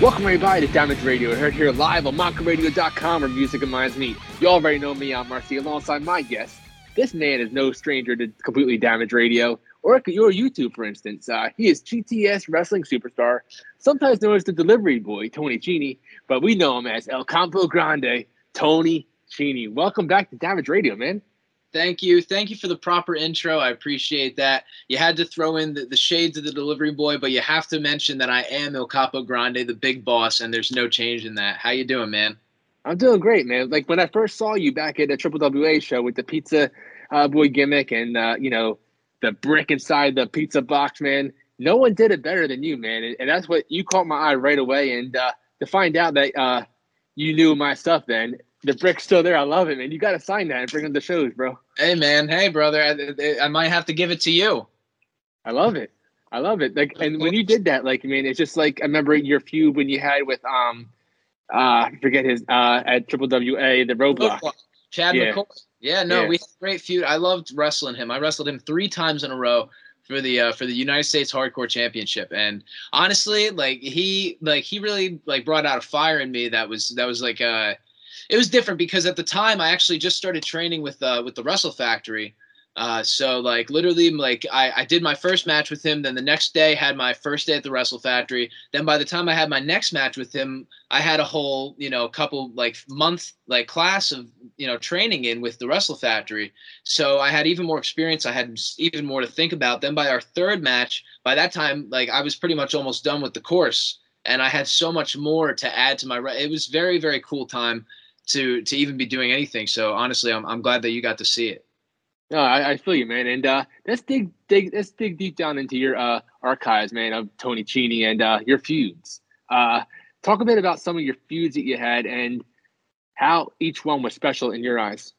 Welcome everybody to Damage Radio. We're here live on MonkaRadio.com where music and minds meet. You already know me, I'm Marcy, alongside my guest. This man is no stranger to completely Damage Radio or your YouTube, for instance. Uh, he is GTS wrestling superstar, sometimes known as the delivery boy, Tony Cini, but we know him as El Capo Grande, Tony Cini. Welcome back to Damage Radio, man. Thank you. Thank you for the proper intro. I appreciate that. You had to throw in the, the, shades of the delivery boy, but you have to mention that I am El Capo Grande, the big boss, and there's no change in that. How you doing, man? I'm doing great, man. Like when I first saw you back at the Triple WA show with the pizza uh, boy gimmick and uh, you know the brick inside the pizza box, man. No one did it better than you, man. And, and that's what you caught my eye right away. And uh, to find out that uh, you knew my stuff then the brick's still there. I love it, man. You got to sign that and bring them to shows, bro. Hey, man. Hey, brother. I, I, might have to give it to you. I love it. I love it. Like, and when you did that, like, I mean, it's just like I remember your feud when you had with um, uh, I forget his uh at Triple WA the Roadblock. Chad yeah. McCoy. Yeah, no, yeah. we had a great feud. I loved wrestling him. I wrestled him three times in a row for the uh, for the United States Hardcore Championship. And honestly, like he like he really like brought out a fire in me that was that was like uh it was different because at the time I actually just started training with uh, with the Wrestle Factory. Uh, so like literally like I, I did my first match with him then the next day had my first day at the wrestle factory. Then by the time i had my next match with him i had a whole you know couple like month like class of you know training in with the wrestle factory. So i had even more experience. I had even more to think about. Then by our third match by that time like i was pretty much almost done with the course. And i had so much more to add to my it was very very cool time to to even be doing anything. So honestly, I'm I'm glad that you got to see it. No, I, I feel you, man. And uh, let's dig dig let's dig deep down into your uh, archives, man, of Tony Cini and uh, your feuds. Uh, talk a bit about some of your feuds that you had and how each one was special in your eyes.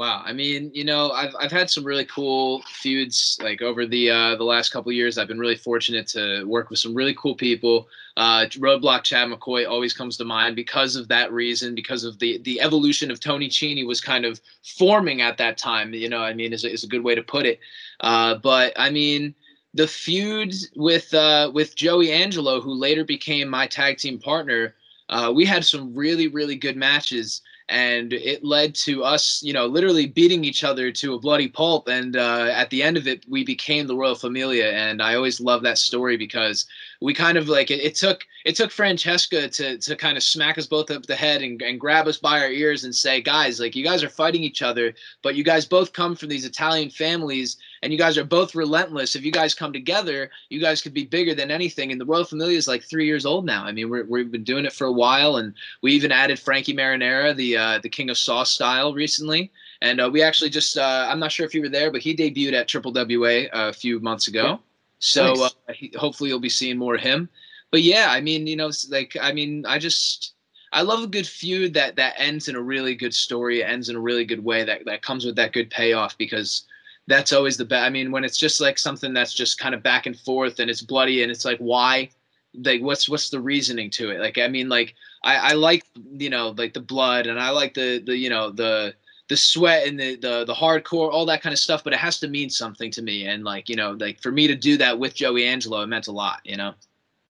Wow, I mean, you know, I've I've had some really cool feuds like over the uh, the last couple years. I've been really fortunate to work with some really cool people. Uh, Roadblock Chad McCoy always comes to mind because of that reason, because of the the evolution of Tony Cini was kind of forming at that time. You know, I mean, is a, is a good way to put it. Uh, but I mean, the feud with uh, with Joey Angelo, who later became my tag team partner, uh, we had some really really good matches and it led to us, you know, literally beating each other to a bloody pulp. And uh, at the end of it, we became the Royal Familia. And I always love that story because we kind of like it, it, took it took Francesca to to kind of smack us both up the head and, and grab us by our ears and say, guys, like you guys are fighting each other, but you guys both come from these Italian families and you guys are both relentless. If you guys come together, you guys could be bigger than anything. And the Royal Familia is like three years old now. I mean, we have been doing it for a while, and we even added Frankie Marinara, the uh, the King of Sauce style, recently. And uh, we actually just, uh, I'm not sure if you were there, but he debuted at Triple WA a few months ago. So nice. uh, he, hopefully you'll be seeing more of him. But yeah, I mean, you know, like I mean, I just I love a good feud that that ends in a really good story, ends in a really good way that that comes with that good payoff because that's always the best. I mean, when it's just like something that's just kind of back and forth and it's bloody and it's like why like what's what's the reasoning to it like i mean like i i like you know like the blood and i like the the you know the the sweat and the, the the hardcore, all that kind of stuff, but it has to mean something to me. And like, you know, like for me to do that with Joey Angelo, it meant a lot, you know?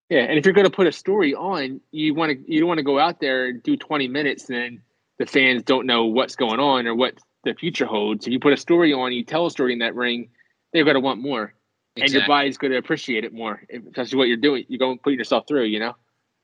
Yeah. And if you're gonna put a story on, you wanna you don't wanna go out there and do twenty minutes and then the fans don't know what's going on or what the future holds. If you put a story on, you tell a story in that ring, they're gonna want more. Exactly. And your body's gonna appreciate it more. Especially what you're doing. You're going to put yourself through, you know?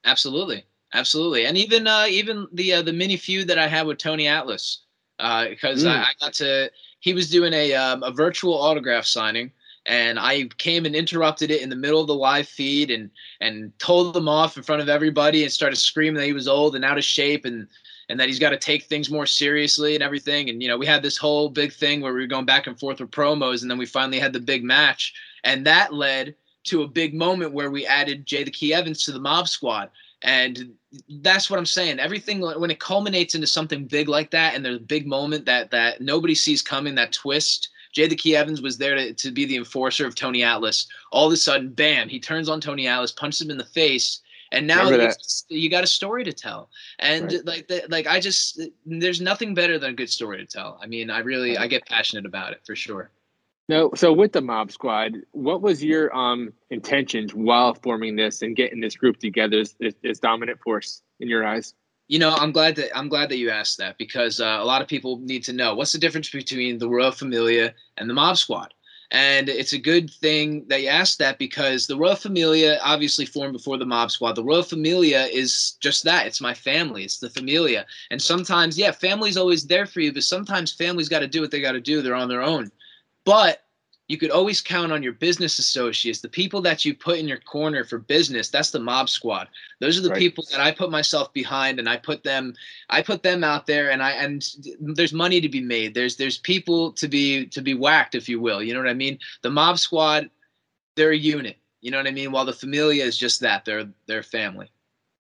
Absolutely. Absolutely. And even uh even the uh, the mini feud that I had with Tony Atlas because uh, mm. I, I, got to. He was doing a um, a virtual autograph signing, and I came and interrupted it in the middle of the live feed and and told them off in front of everybody and started screaming that he was old and out of shape and and that he's got to take things more seriously and everything. And you know, we had this whole big thing where we were going back and forth with promos, and then we finally had the big match, and that led to a big moment where we added Jay the Key Evans to the Mob Squad. And that's what I'm saying. Everything when it culminates into something big like that, and there's a big moment that that nobody sees coming, that twist. Jay the Key Evans was there to, to be the enforcer of Tony Atlas. All of a sudden, bam, he turns on Tony Atlas, punches him in the face, and now you got a story to tell. And right. like the, like I just there's nothing better than a good story to tell. I mean, I really I get passionate about it for sure. No, so with the Mob Squad, what was your um intentions while forming this and getting this group together as, as dominant force in your eyes? You know, I'm glad that I'm glad that you asked that because uh, a lot of people need to know what's the difference between the Royal Familia and the Mob Squad. And it's a good thing that you asked that because the Royal Familia obviously formed before the Mob Squad. The Royal Familia is just that. It's my family. It's the Familia. And sometimes, yeah, family's always there for you, but sometimes families got to do what they got to do. They're on their own. But you could always count on your business associates, the people that you put in your corner for business. That's the mob squad. Those are the right. people that I put myself behind, and I put them, I put them out there, and I and there's money to be made. There's there's people to be to be whacked, if you will. You know what I mean? The mob squad, they're a unit. You know what I mean? While the familia is just that, they're they're family.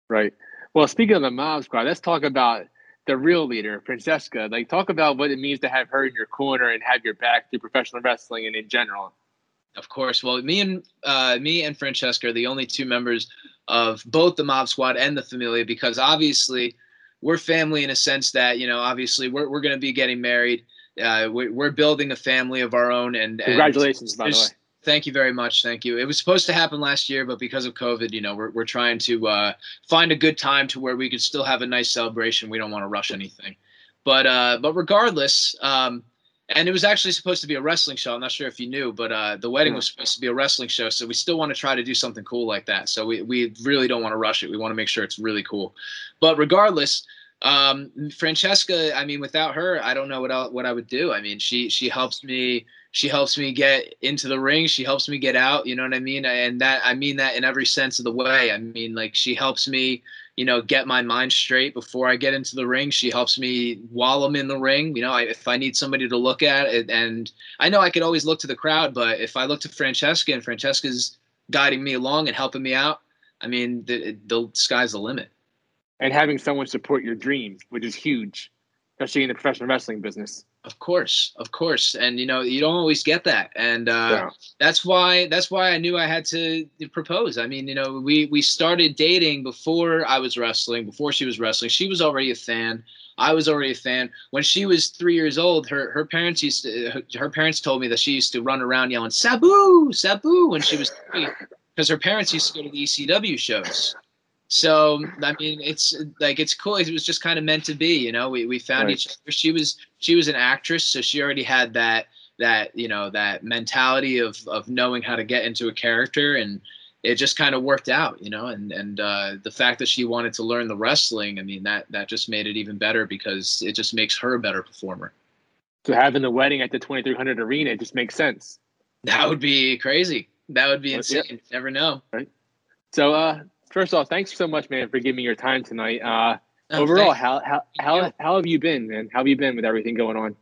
Right. Well, speaking of the mob squad, let's talk about the real leader, Francesca. Like, talk about what it means to have her in your corner and have your back through professional wrestling and in general. Of course. Well, me and uh, me and Francesca are the only two members of both the Mob Squad and the Familia because obviously we're family in a sense that you know obviously we're we're going to be getting married. Uh, we're, we're building a family of our own. And congratulations, and by the way. Thank you very much. Thank you. It was supposed to happen last year, but because of COVID, you know, we're, we're trying to uh, find a good time to where we could still have a nice celebration. We don't want to rush anything, but uh, but regardless, um, and it was actually supposed to be a wrestling show. I'm not sure if you knew, but uh, the wedding was supposed to be a wrestling show, so we still want to try to do something cool like that. So we we really don't want to rush it. We want to make sure it's really cool. But regardless, um, Francesca, I mean, without her, I don't know what else, what I would do. I mean, she she helps me she helps me get into the ring she helps me get out you know what i mean? And that i mean that in every sense of the way. I mean like she helps me you know get my mind straight before i get into the ring. She helps me while i'm in the ring you know I, if i need somebody to look at it. And i know i could always look to the crowd but if i look to francesca and francesca's guiding me along and helping me out i mean the, the sky's the limit. And having someone support your dreams which is huge especially in the professional wrestling business of course, of course, and you know you don't always get that, and uh, yeah. that's why that's why I knew I had to propose. I mean, you know, we we started dating before I was wrestling, before she was wrestling. She was already a fan. I was already a fan. When she was three years old, her her parents used to her, her parents told me that she used to run around yelling "Sabu, Sabu" when she was three, because her parents used to go to the ECW shows. So I mean, it's like it's cool. It was just kind of meant to be, you know. We we found right. each other. She was she was an actress, so she already had that that you know that mentality of of knowing how to get into a character, and it just kind of worked out, you know. And and uh, the fact that she wanted to learn the wrestling, I mean, that that just made it even better because it just makes her a better performer. So having the wedding at the 2300 arena it just makes sense. That would be crazy. That would be insane. Never know. Right. So uh first of all, thanks so much, man, for giving me your time tonight. Uh, oh, overall, how how how how have you been, man? How have you been with everything going on?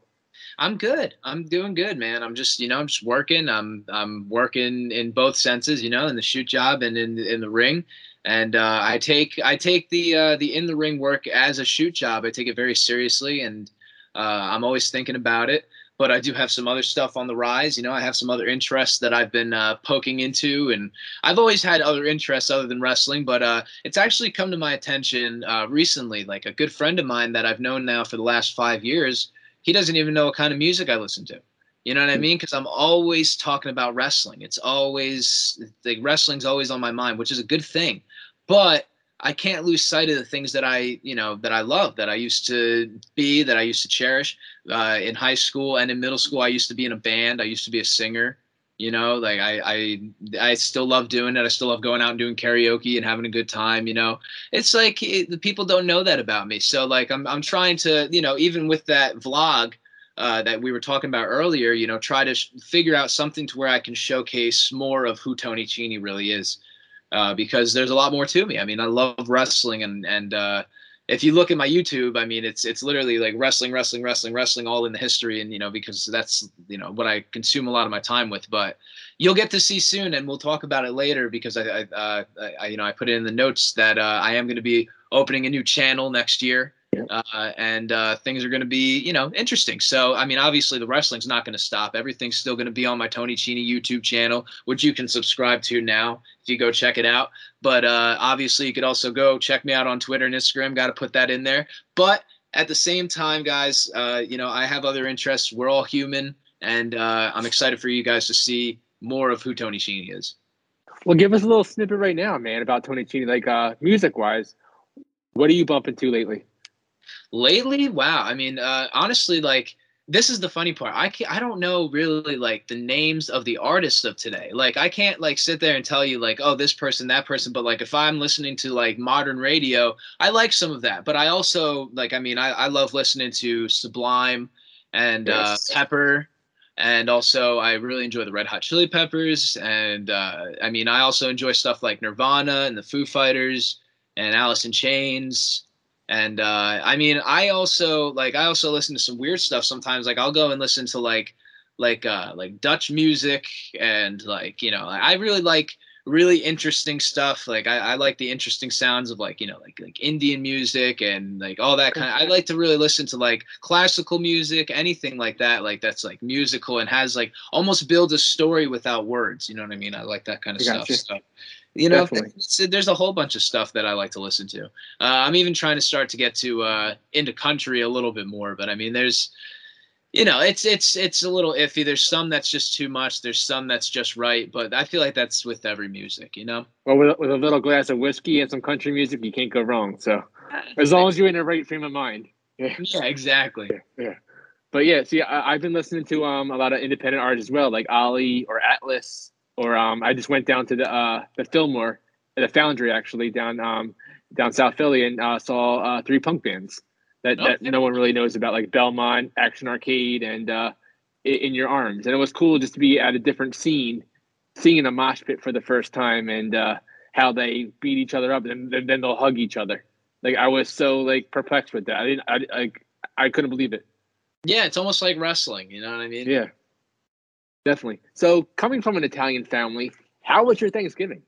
I'm good. I'm doing good, man. I'm just, you know, I'm just working. I'm I'm working in both senses, you know, in the shoot job and in in the ring. And uh, I take I take the uh, the in the ring work as a shoot job. I take it very seriously, and uh, I'm always thinking about it but I do have some other stuff on the rise. You know, I have some other interests that I've been uh, poking into, and I've always had other interests other than wrestling. But uh, it's actually come to my attention uh, recently. Like a good friend of mine that I've known now for the last five years, he doesn't even know what kind of music I listen to. You know what I hmm. mean? Because I'm always talking about wrestling. It's always like wrestling's always on my mind, which is a good thing. But I can't lose sight of the things that I, you know, that I love, that I used to be, that I used to cherish. Uh, in high school and in middle school, I used to be in a band. I used to be a singer. You know, like I, I, I still love doing it. I still love going out and doing karaoke and having a good time. You know, it's like it, the people don't know that about me. So like I'm, I'm trying to, you know, even with that vlog. Uh, that we were talking about earlier, you know, try to sh- figure out something to where I can showcase more of who Tony Cini really is uh, because there's a lot more to me. I mean, I love wrestling, and and uh, if you look at my YouTube, I mean, it's it's literally like wrestling, wrestling, wrestling, wrestling, all in the history, and you know, because that's you know what I consume a lot of my time with. But you'll get to see soon, and we'll talk about it later because I, I, uh, I you know, I put it in the notes that uh, I am going to be opening a new channel next year uh, and uh, things are going to be, you know, interesting. So, I mean, obviously, the wrestling's not going to stop. Everything's still going to be on my Tony Cini YouTube channel, which you can subscribe to now if you go check it out. But uh, obviously, you could also go check me out on Twitter and Instagram. Got to put that in there. But at the same time, guys, uh, you know, I have other interests. We're all human. and uh, I'm excited for you guys to see more of who Tony Cini is. Well, give us a little snippet right now, man, about Tony Cini. Like uh, music wise, what are you bumping to lately? Lately, wow. I mean, uh, honestly, like this is the funny part. I can't, I don't know really like the names of the artists of today. Like I can't like sit there and tell you like oh this person that person. But like if I'm listening to like modern radio, I like some of that. But I also like I mean I, I love listening to Sublime and uh, yes. uh, Pepper. And also, I really enjoy the Red Hot Chili Peppers, and uh, I mean, I also enjoy stuff like Nirvana and the Foo Fighters and Alice in Chains and uh, I mean, I also like I also listen to some weird stuff sometimes. Like I'll go and listen to like like uh, like Dutch music and like you know I really like really interesting stuff. Like I, I like the interesting sounds of like you know like like Indian music and like all that kind. Of, I like to really listen to like classical music, anything like that. Like that's like musical and has like almost builds a story without words. You know what I mean? I like that kind of stuff. So, you know there's a whole bunch of stuff that i like to listen to uh, i'm even trying to start to get to uh, into country a little bit more but i mean there's you know it's it's it's a little iffy. There's some that's just too much. There's some that's just right but i feel like that's with every music you know? Well with, with a little glass of whiskey and some country music you can't go wrong so. As long as you're in the right frame of mind. Yeah, yeah exactly. Yeah, yeah. but yeah see I, i've been listening to um a lot of independent artists as well like ali or atlas or um, I just went down to the uh, the Fillmore, the Foundry actually down um, down South Philly and uh, saw uh, three punk bands that, oh, that yeah. no one really knows about, like Belmont, Action Arcade, and uh, In Your Arms. And it was cool just to be at a different scene, seeing a mosh pit for the first time, and uh, how they beat each other up, and then they'll hug each other. Like I was so like perplexed with that. I didn't. I like. I couldn't believe it. Yeah, it's almost like wrestling. You know what I mean? Yeah. Definitely. So, coming from an Italian family, how was your Thanksgiving?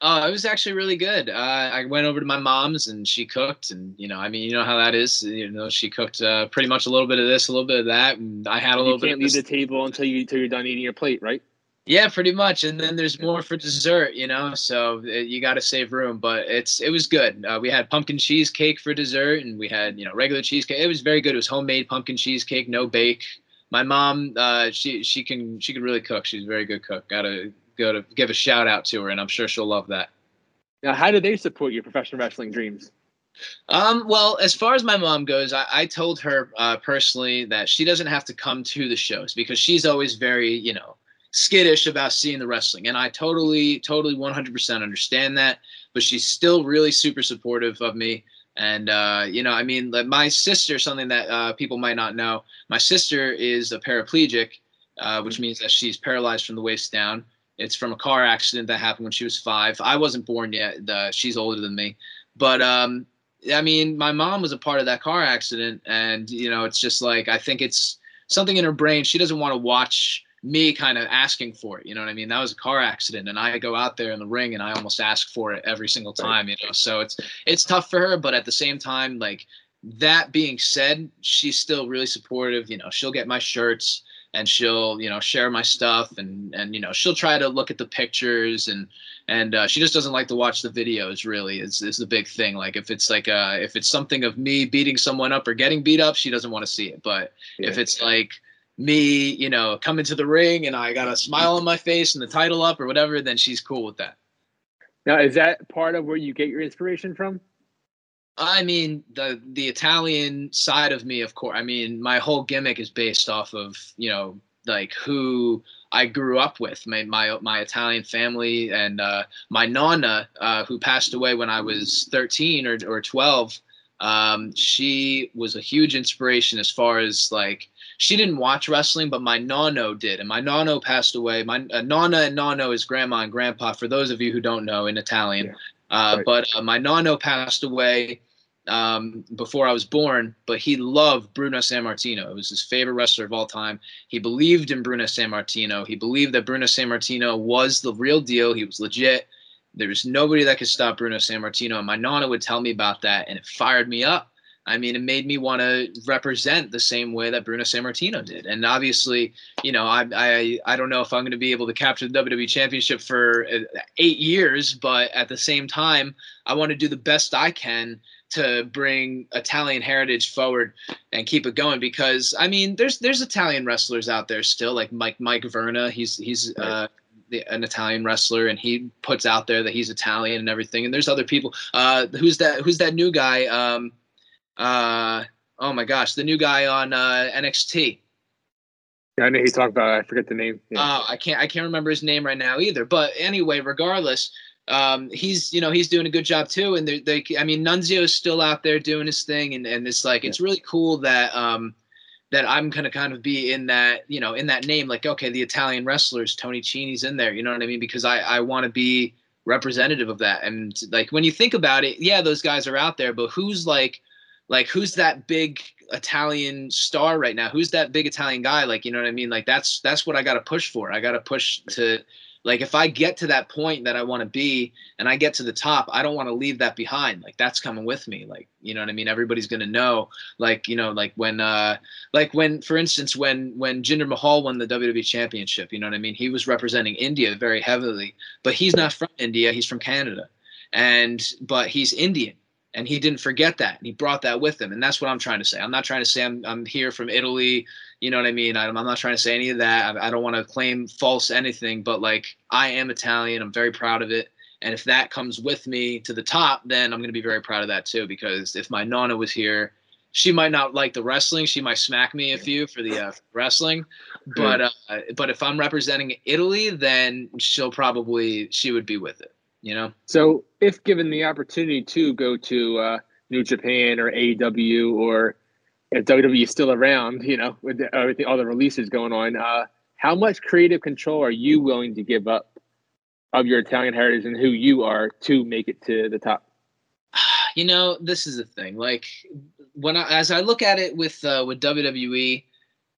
Uh, it was actually really good. Uh, I went over to my mom's and she cooked, and you know, I mean, you know how that is. You know, she cooked uh, pretty much a little bit of this, a little bit of that, and I had a little bit. You can't leave the table until you until you're done eating your plate, right? Yeah, pretty much. And then there's more for dessert, you know. So it, uh, you got to save room, but it's it was good. Uh, we had pumpkin cheesecake for dessert, and we had you know regular cheesecake. It was very good. It was homemade pumpkin cheesecake, no bake my mom, uh, she she can she can really cook. She's a very good cook. Got to go to give a shout out to her, and I'm sure she'll love that. Now, how do they support your professional wrestling dreams? Um, well, as far as my mom goes, I, I told her uh, personally that she doesn't have to come to the shows because she's always very, you know, skittish about seeing the wrestling. And I totally, totally 100% understand that. But she's still really super supportive of me. And uh, you know, I mean, like my sister, something that uh, people might not know, my sister is a paraplegic, uh, which mm-hmm. means that she's paralyzed from the waist down. It's from a car accident that happened when she was five. I wasn't born yet. Uh, she's older than me, but um, I mean, my mom was a part of that car accident, and you know, it's just like I think it's something in her brain. She doesn't want to watch me kind of asking for it. You know what I mean? That was a car accident, and I go out there in the ring and I almost ask for it every single time. You know, so it's it's tough for her, but at the same time, like that being said, she's still really supportive. You know, she'll get my shirts and she'll you know share my stuff and and you know she'll try to look at the pictures and and uh, she just doesn't like to watch the videos really is, is the big thing like if it's like uh if it's something of me beating someone up or getting beat up she doesn't want to see it but yeah. if it's like me, you know, coming to the ring and I got a smile on my face and the title up or whatever, then she's cool with that. Now, is that part of where you get your inspiration from? I mean, the the Italian side of me, of course. I mean, my whole gimmick is based off of you know like who I grew up with, my my my Italian family, and uh, my nonna, uh, who passed away when I was 13 or or 12. Um, she was a huge inspiration as far as like she didn't watch wrestling, but my nonno did, and my nonno passed away. My uh, nonna and nonno is grandma and grandpa. For those of you who don't know in Italian, yeah. uh, right. but uh, my nonno passed away um, before I was born, but he loved Bruno Sammartino. It was his favorite wrestler of all time. He believed in Bruno Sammartino. He believed that Bruno Sammartino was the real deal. He was legit. There was nobody that could stop Bruno Sammartino. And my nonna would tell me about that, and it fired me up. I mean, it made me want to represent the same way that Bruno Sammartino did. And obviously, you know, I I, I don't know if I'm going to be able to capture the WWE Championship for uh, eight years, but at the same time, I want to do the best I can to bring Italian heritage forward and keep it going because I mean there's there's Italian wrestlers out there still like Mike Mike Verna he's he's right. uh, the, an Italian wrestler and he puts out there that he's Italian and everything and there's other people uh, who's that who's that new guy um, uh, oh my gosh the new guy on uh, NXT yeah, I know he talked about. I forget the name. Yeah. Uh, I can't. I can't remember his name right now either. But anyway, regardless, um, he's you know he's doing a good job too. And they, they I mean, Nunzio's still out there doing his thing, and and it's like yeah. it's really cool that um, that I'm gonna kind of be in that you know in that name. Like okay, the Italian wrestlers, Tony Cini's in there. You know what I mean? Because I I want to be representative of that. And like when you think about it, yeah, those guys are out there, but who's like like who's that big Italian star right now? Who's that big Italian guy? Like, you know what I mean? Like that's that's what I got to push for. I got to push to like if I get to that point that I want to be and I get to the top, I don't want to leave that behind. Like that's coming with me. Like, you know what I mean? Everybody's going to know like, you know, like when uh like when for instance when when Jinder Mahal won the WWE championship, you know what I mean? He was representing India very heavily, but he's not from India, he's from Canada. And but he's Indian and he didn't forget that. And he brought that with him. And that's what i'm trying to say. I'm not trying to say i'm, I'm here from italy. You know what i mean? I'm, I'm not trying to say any of that. I, I don't want to claim false anything but like i am italian. I'm very proud of it. And if that comes with me to the top then i'm going to be very proud of that too because if my nana was here she might not like the wrestling. She might smack me a few for the uh, wrestling. But uh, but if i'm representing italy then she'll probably she would be with it you know. So, if given the opportunity to go to uh, New Japan or AEW or if WWE is still around, you know, with the, everything, all the releases going on, uh, how much creative control are you willing to give up of your Italian heritage and who you are to make it to the top? You know, this is the thing. Like when I, as I look at it with uh, with WWE,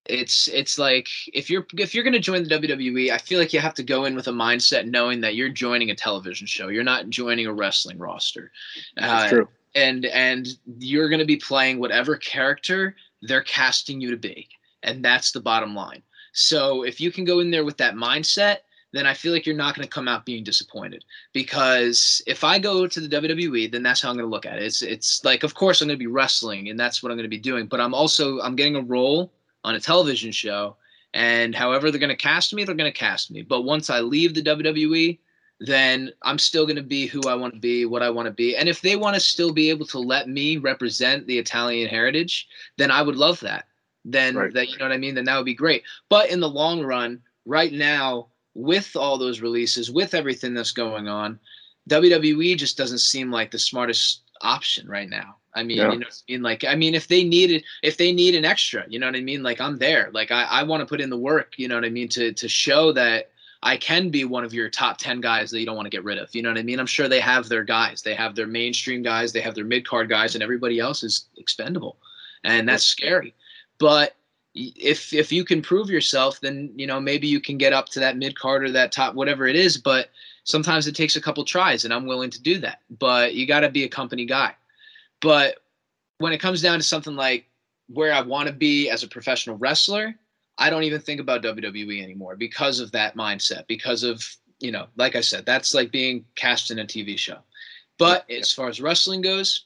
it's it's like if you're if you're going to join the WWE, I feel like you have to go in with a mindset knowing that you're joining a television show. You're not joining a wrestling roster. That's uh, true. And and you're going to be playing whatever character they're casting you to be, and that's the bottom line. So if you can go in there with that mindset, then I feel like you're not going to come out being disappointed. Because if I go to the WWE, then that's how I'm going to look at it. It's it's like, of course, I'm going to be wrestling, and that's what I'm going to be doing. But I'm also I'm getting a role on a television show. And however they're going to cast me, they're going to cast me. But once I leave the WWE, then I'm still going to be who I want to be, what I want to be. And if they want to still be able to let me represent the Italian heritage, then I would love that. Then right. that you know what I mean, then that would be great. But in the long run, right now with all those releases, with everything that's going on, WWE just doesn't seem like the smartest option right now. I mean, yeah. you know, I mean, like, I mean, if they needed, if they need an extra, you know what I mean? Like, I'm there. Like, I, I want to put in the work. You know what I mean? To to show that I can be one of your top ten guys that you don't want to get rid of. You know what I mean? I'm sure they have their guys. They have their mainstream guys. They have their mid card guys, and everybody else is expendable, and that's scary. But if if you can prove yourself, then you know maybe you can get up to that mid card or that top whatever it is. But sometimes it takes a couple tries, and I'm willing to do that. But you got to be a company guy. But when it comes down to something like where I want to be as a professional wrestler, I don't even think about WWE anymore because of that mindset. Because of you know, like I said, that's like being cast in a TV show. But as far as wrestling goes,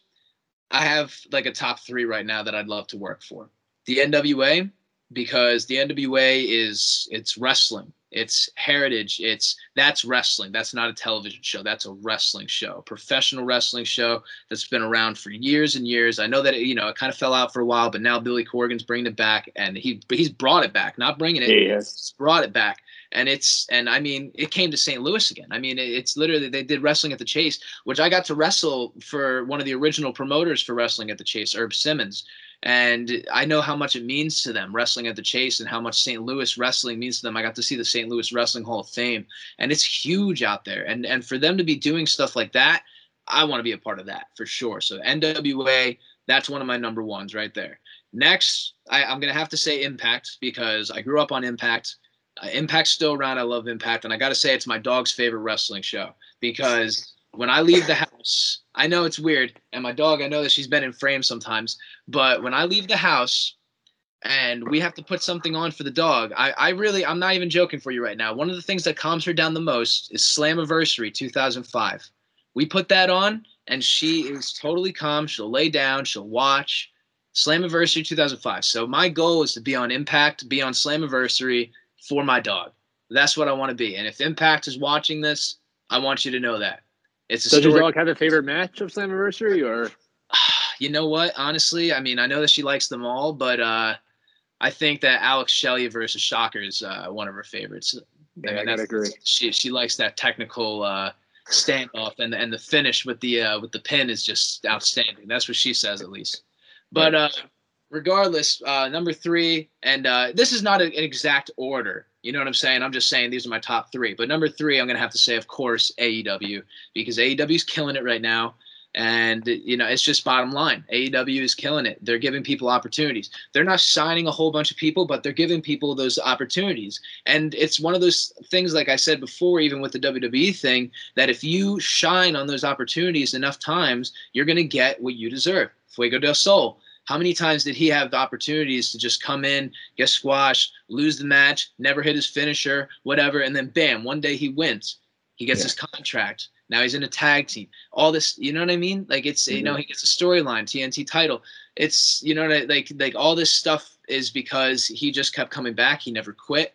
I have like a top three right now that I'd love to work for. The NWA, because the NWA is it's wrestling. It's heritage. It's that's wrestling. That's not a television show. That's a wrestling show, professional wrestling show that's been around for years and years. I know that it, you know it kind of fell out for a while, but now Billy Corgan's bringing it back, and he he's brought it back, not bringing it. He has brought it back, and it's and I mean it came to St. Louis again. I mean it's literally they did wrestling at the Chase, which I got to wrestle for one of the original promoters for wrestling at the Chase, Herb Simmons and I know how much it means to them wrestling at the Chase and how much St. Louis wrestling means to them. I got to see the St. Louis Wrestling Hall of Fame, and it's huge out there. And and for them to be doing stuff like that, I want to be a part of that for sure. So NWA, that's one of my number ones right there. Next, I, am gonna have to say Impact because I grew up on Impact. Uh, Impact's still around. I love Impact, and I got to say it's my dog's favorite wrestling show because when I leave the house, I know it's weird, and my dog, I know that she's been in frame sometimes, but when I leave the house and we have to put something on for the dog, I, I really, I'm not even joking for you right now. One of the things that calms her down the most is Slammiversary 2005. We put that on, and she is totally calm. She'll lay down, she'll watch. Slammiversary 2005. So my goal is to be on Impact, be on Slammiversary for my dog. That's what I want to be. And if Impact is watching this, I want you to know that. It's a Does your dog have a favorite match of Slammiversary or? You know what? Honestly, I mean, I know that she likes them all, but uh, I think that Alex Shelley versus Shocker is uh, one of her favorites. Yeah, I, mean, I gotta agree. She she likes that technical uh, standoff, and and the finish with the uh, with the pin is just outstanding. That's what she says, at least. But uh, regardless, uh, number three, and uh, this is not an exact order. You know what I'm saying? I'm just saying these are my top three. But number three, I'm gonna have to say, of course, AEW because AEW is killing it right now. And you know, it's just bottom line. AEW is killing it. They're giving people opportunities. They're not signing a whole bunch of people, but they're giving people those opportunities. And it's one of those things, like I said before, even with the WWE thing, that if you shine on those opportunities enough times, you're gonna get what you deserve. Fuego del Sol. How many times did he have the opportunities to just come in, get squashed, lose the match, never hit his finisher, whatever, and then bam, one day he wins. He gets yeah. his contract. Now he's in a tag team. All this, you know what I mean? Like it's mm-hmm. you know he gets a storyline, TNT title. It's you know like like all this stuff is because he just kept coming back. He never quit,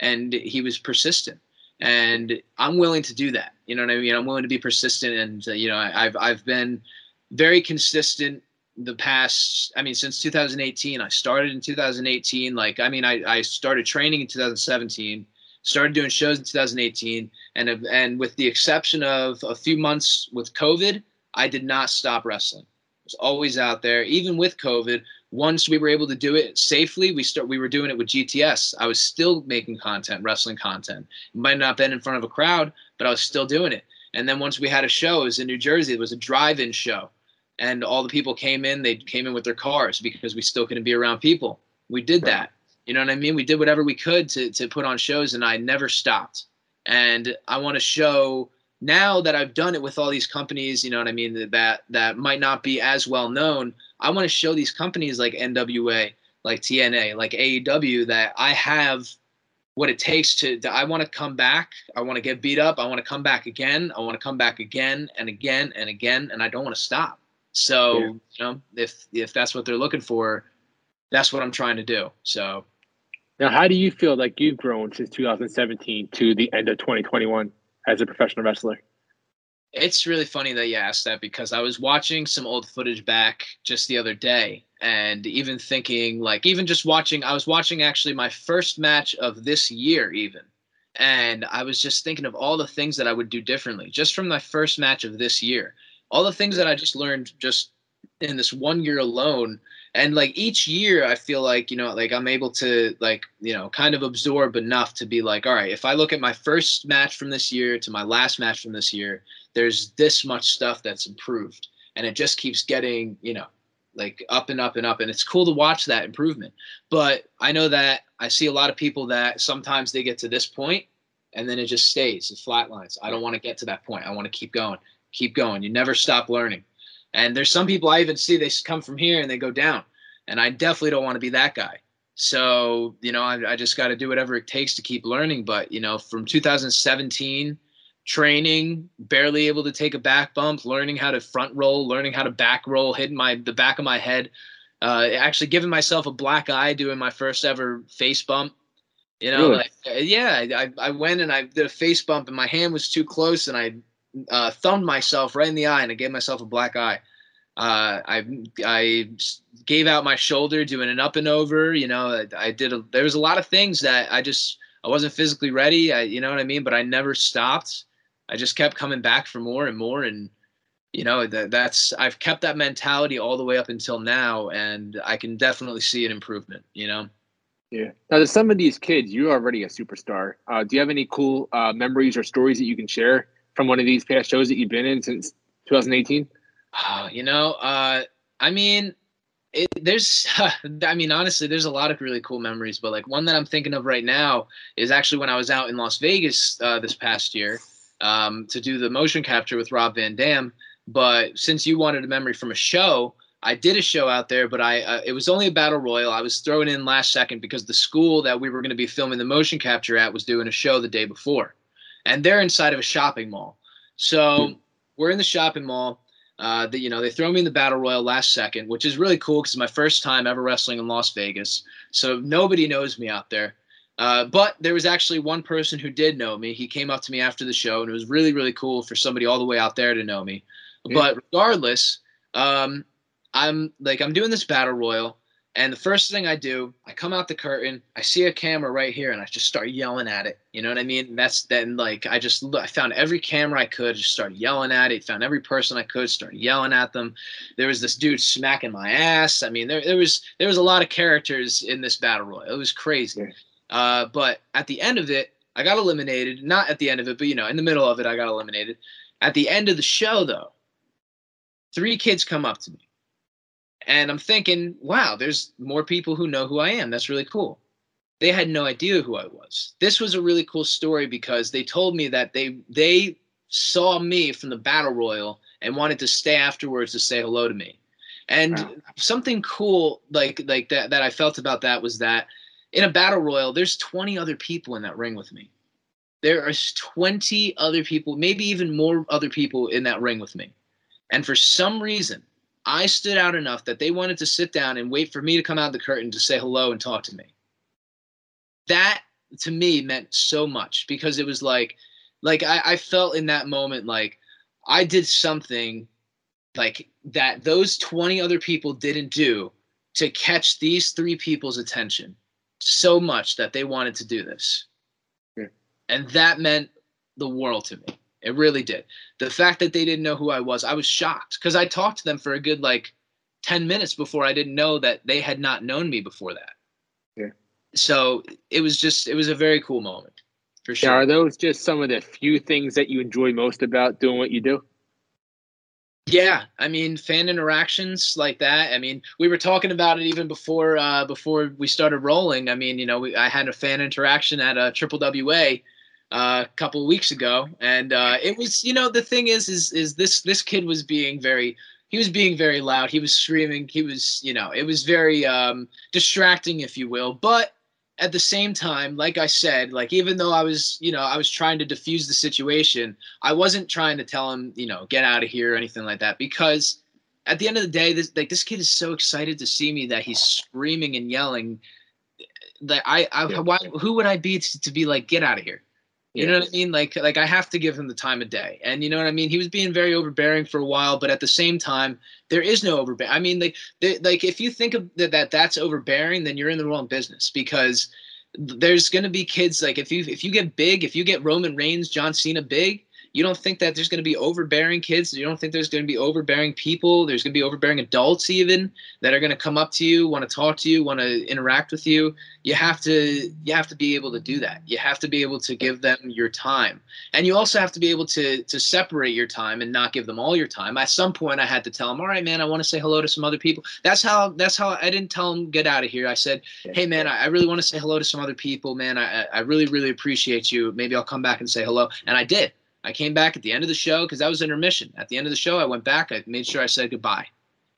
and he was persistent. And I'm willing to do that. You know what I mean? I'm willing to be persistent, and uh, you know I, I've I've been very consistent the past i mean since 2018 i started in 2018 like i mean i, I started training in 2017 started doing shows in 2018 and and with the exception of a few months with covid i did not stop wrestling. I was always out there. Even with covid once we were able to do it safely we start we were doing it with gts i was still making content wrestling content. It might not have been in front of a crowd but i was still doing it. And then once we had a show it was in new jersey. It was a drive-in show and all the people came in they came in with their cars because we still couldn't be around people we did right. that you know what i mean we did whatever we could to, to put on shows and i never stopped and i want to show now that i've done it with all these companies you know what i mean that that might not be as well known i want to show these companies like nwa like tna like aew that i have what it takes to, to I want to come back. I want to get beat up. I want to come back again. I want to come back again and again and again and I don't want to stop. So yeah. you know, if if that's what they're looking for, that's what I'm trying to do. So now, how do you feel like you've grown since 2017 to the end of 2021 as a professional wrestler? It's really funny that you asked that because I was watching some old footage back just the other day and even thinking like even just watching I was watching actually my first match of this year even and I was just thinking of all the things that I would do differently just from my first match of this year all the things that I just learned just in this one year alone. And like each year i feel like you know like i'm able to like you know kind of absorb enough to be like all right if i look at my first match from this year to my last match from this year there's this much stuff that's improved. And it just keeps getting you know like up and up and up. And it's cool to watch that improvement. But i know that i see a lot of people that sometimes they get to this point and then it just stays it flatlines. I don't want to get to that point. I want to keep going keep going. You never stop learning. And there's some people I even see they come from here and they go down. And I definitely don't want to be that guy. So, you know, I, I just got to do whatever it takes to keep learning. But, you know, from 2017, training, barely able to take a back bump, learning how to front roll, learning how to back roll, hitting my the back of my head, uh, actually giving myself a black eye doing my first ever face bump. You know, really? like, yeah, I, I went and I did a face bump and my hand was too close and I uh, thumbed myself right in the eye and I gave myself a black eye. Uh, I I gave out my shoulder doing an up and over. You know, I, I did. A, there was a lot of things that I just I wasn't physically ready. I, you know what I mean? But I never stopped. I just kept coming back for more and more, and you know that that's I've kept that mentality all the way up until now, and I can definitely see an improvement. You know. Yeah. Now, to some of these kids, you're already a superstar. Uh, do you have any cool uh, memories or stories that you can share from one of these past shows that you've been in since 2018? Oh, you know, uh, I mean, it, there's, I mean, honestly, there's a lot of really cool memories, but like one that I'm thinking of right now is actually when I was out in Las Vegas uh, this past year um, to do the motion capture with Rob Van Dam. But since you wanted a memory from a show, I did a show out there, but I uh, it was only a battle royal. I was thrown in last second because the school that we were going to be filming the motion capture at was doing a show the day before and they're inside of a shopping mall. So we're in the shopping mall. Uh, that you know they throw me in the battle royal last second, which is really cool because it's my first time ever wrestling in Las Vegas. So nobody knows me out there. Uh, but there was actually one person who did know me. He came up to me after the show, and it was really really cool for somebody all the way out there to know me. Yeah. But regardless, um, I'm like I'm doing this battle royal, and the first thing I do, I come out the curtain, I see a camera right here, and I just start yelling at it. You know what I mean? And that's then like I just I found every camera I could, just started yelling at it. Found every person I could, started yelling at them. There was this dude smacking my ass. I mean, there there was there was a lot of characters in this battle royal. It was crazy. Uh, but at the end of it, I got eliminated. Not at the end of it, but you know, in the middle of it, I got eliminated. At the end of the show, though, three kids come up to me and I'm thinking, wow, there's more people who know who I am. That's really cool. They had no idea who I was. This was a really cool story because they told me that they they saw me from the battle royal and wanted to stay afterwards to say hello to me. And wow. something cool like like that that I felt about that was that in a battle royal, there's 20 other people in that ring with me. There are 20 other people, maybe even more other people in that ring with me. And for some reason, I stood out enough that they wanted to sit down and wait for me to come out the curtain to say hello and talk to me. That to me meant so much because it was like, like I, I felt in that moment like I did something like that those 20 other people didn't do to catch these three people's attention so much that they wanted to do this. Yeah. And that meant the world to me. It really did. The fact that they didn't know who I was, I was shocked because I talked to them for a good like 10 minutes before I didn't know that they had not known me before that. Yeah. So it was just, it was a very cool moment for sure. Yeah, are those just some of the few things that you enjoy most about doing what you do? Yeah, I mean, fan interactions like that. I mean, we were talking about it even before uh, before we started rolling. I mean, you know, we, I had a fan interaction at a Triple WA uh, a couple of weeks ago, and uh, it was you know the thing is is is this this kid was being very he was being very loud. He was screaming. He was you know it was very um, distracting, if you will. But at the same time, like I said, like even though I was you know I was trying to diffuse the situation, I wasn't trying to tell him you know get out of here or anything like that because at the end of the day, this like this kid is so excited to see me that he's screaming and yelling. That I, I why, who would I be to, to be like get out of here? You know what I mean? Like like I have to give him the time of day. And you know what I mean? He was being very overbearing for a while, but at the same time, there is no overbearing. I mean, like they, like if you think of that, that that's overbearing, then you're in the wrong business because there's going to be kids like if you if you get big, if you get Roman Reigns, John Cena big, you don't think that there's going to be overbearing kids? You don't think there's going to be overbearing people? There's going to be overbearing adults even that are going to come up to you want to talk to you want to interact with you? You have to you have to be able to do that. You have to be able to give them your time. And you also have to be able to to separate your time and not give them all your time. At some point i had to tell them all right man i want to say hello to some other people. That's how that's how i didn't tell them get out of here. I said hey man i, I really want to say hello to some other people man. I, I really really appreciate you. Maybe i'll come back and say hello. And i did I came back at the end of the show because that was intermission. At the end of the show, I went back. I made sure I said goodbye,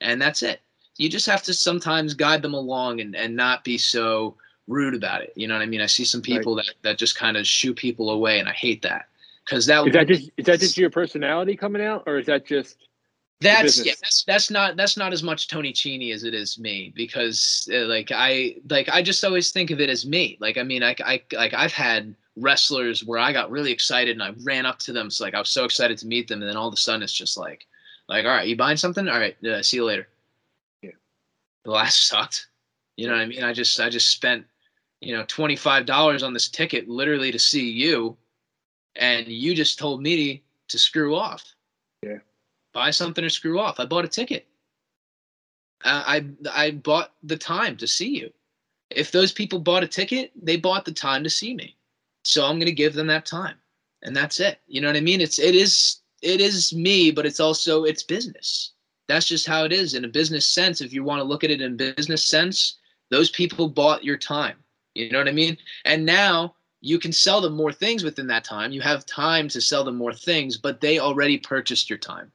and that's it. You just have to sometimes guide them along and, and not be so rude about it. You know what I mean? I see some people right. that, that just kind of shoo people away, and I hate that because that is that just is that just your personality coming out, or is that just that's yeah that's that's not that's not as much Tony Cini as it is me because uh, like I like I just always think of it as me. Like I mean I I like I've had wrestlers where I got really excited and I ran up to them. So like I was so excited to meet them, and then all of a sudden it's just like, like, all right, you buying something? All right, uh, see you later. Yeah. The last sucked. You know what I mean? I just I just spent, you know, twenty five dollars on this ticket literally to see you, and you just told me to screw off. Yeah. Buy something or screw off. I bought a ticket. Uh, I I bought the time to see you. If those people bought a ticket, they bought the time to see me. So I'm going to give them that time. And that's it. You know what I mean? It's it is it is me, but it's also it's business. That's just how it is in a business sense. If you want to look at it in business sense, those people bought your time. You know what I mean? And now you can sell them more things within that time. You have time to sell them more things, but they already purchased your time.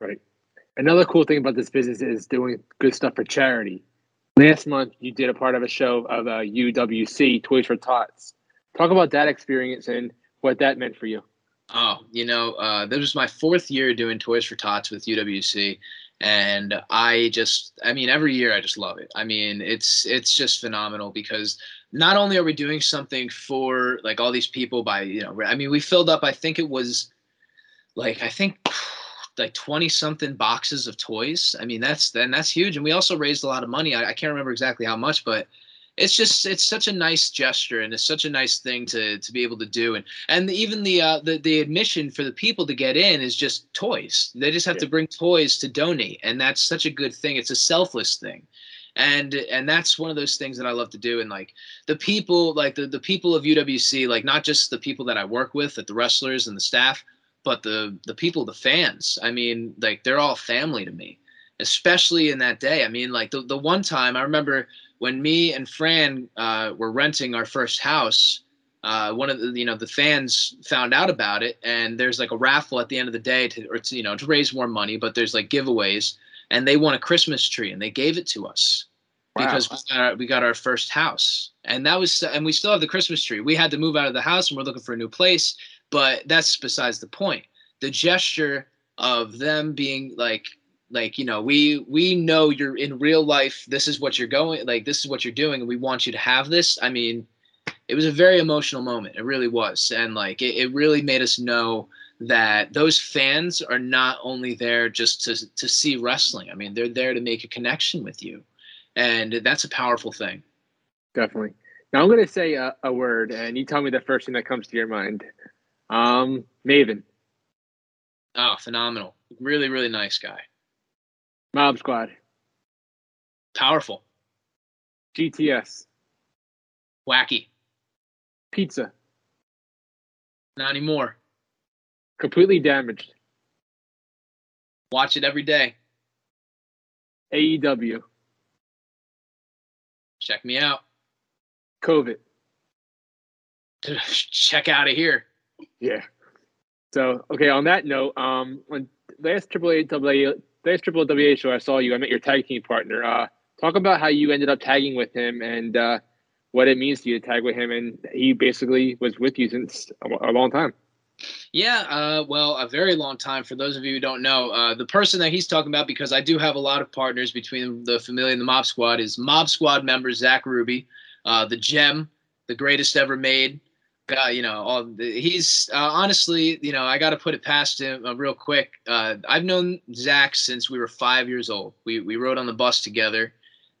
Right. Another cool thing about this business is doing good stuff for charity. Last month, you did a part of a show of uh, a UWC, Toys for Tots. Talk about that experience and what that meant for you. Oh, you know, uh, this was my fourth year doing Toys for Tots with UWC, and I just, I mean, every year I just love it. I mean, it's it's just phenomenal because not only are we doing something for like all these people by you know, I mean, we filled up. I think it was like I think like 20 something boxes of toys. I mean, that's then that's huge. And we also raised a lot of money. I, I, can't remember exactly how much, but it's just it's such a nice gesture and it's such a nice thing to to be able to do. And and even the uh, the the admission for the people to get in is just toys. They just have yeah. to bring toys to donate, and that's such a good thing. It's a selfless thing and and that's one of those things that I love to do. And like the people, like the the people of UWC, like not just the people that I work with, at the wrestlers and the staff, but the the people, the fans. I mean, like they're all family to me, especially in that day. I mean, like the the one time I remember when me and Fran uh, were renting our first house. Uh, one of the you know the fans found out about it, and there's like a raffle at the end of the day to or to you know to raise more money, but there's like giveaways, and they won a Christmas tree, and they gave it to us. Wow. because we got, our, we got our first house and that was and we still have the christmas tree we had to move out of the house and we're looking for a new place but that's besides the point the gesture of them being like like you know we we know you're in real life this is what you're going like this is what you're doing and we want you to have this. I mean it was a very emotional moment. It really was. And like it, it really made us know that those fans are not only there just to to see wrestling. I mean they're there to make a connection with you. And that's a powerful thing. Definitely. Now i'm going to say a, a word and you tell me the first thing that comes to your mind. Um, Maven. Oh, phenomenal. Really, really nice guy. Mob Squad. Powerful. GTS. Wacky. Pizza. Not anymore. Completely damaged. Watch it every day. AEW. Check me out. COVID. Check out of here. Yeah. So okay, on that note, um, when last Triple A W last Triple WA show I saw you, I met your tag team partner. Uh, talk about how you ended up tagging with him and uh, what it means to you to tag with him, and he basically was with you since a, long time. Yeah, uh, well, a very long time. For those of you who don't know, uh, the person that he's talking about, because I do have a lot of partners between the Familia and the Mob Squad, is Mob Squad member Zach Ruby, uh, the gem, the greatest ever made uh, you know, all he's uh, honestly, you know, I got to put it past him uh, real quick. Uh, I've known Zach since we were five years old. We we rode on the bus together,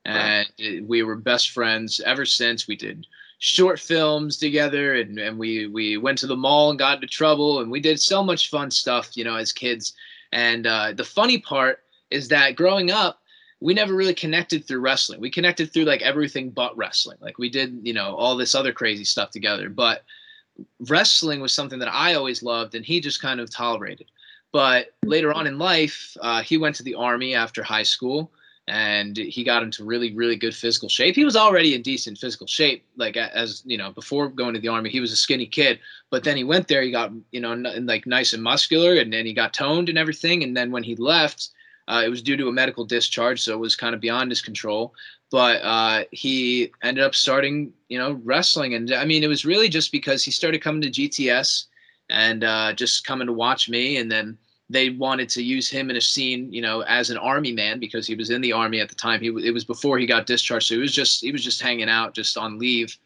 and right. we were best friends ever since. We did short films together, and, and we we went to the mall and got into trouble, and we did so much fun stuff, you know, as kids. And uh, the funny part is that growing up, we never really connected through wrestling. We connected through like everything but wrestling. Like we did, you know, all this other crazy stuff together. But wrestling was something that I always loved, and he just kind of tolerated. But later on in life, uh, he went to the army after high school, and he got into really, really good physical shape. He was already in decent physical shape, like as you know, before going to the army, he was a skinny kid. But then he went there, he got you know, n- like nice and muscular, and then he got toned and everything. And then when he left, uh, it was due to a medical discharge, so it was kind of beyond his control but uh, he ended up starting, you know, wrestling. And I mean, it was really just because he started coming to GTS and uh, just coming to watch me. And then they wanted to use him in a scene, you know, as an army man because he was in the army at the time. He it was before he got discharged, so he was just he was just hanging out, just on leave.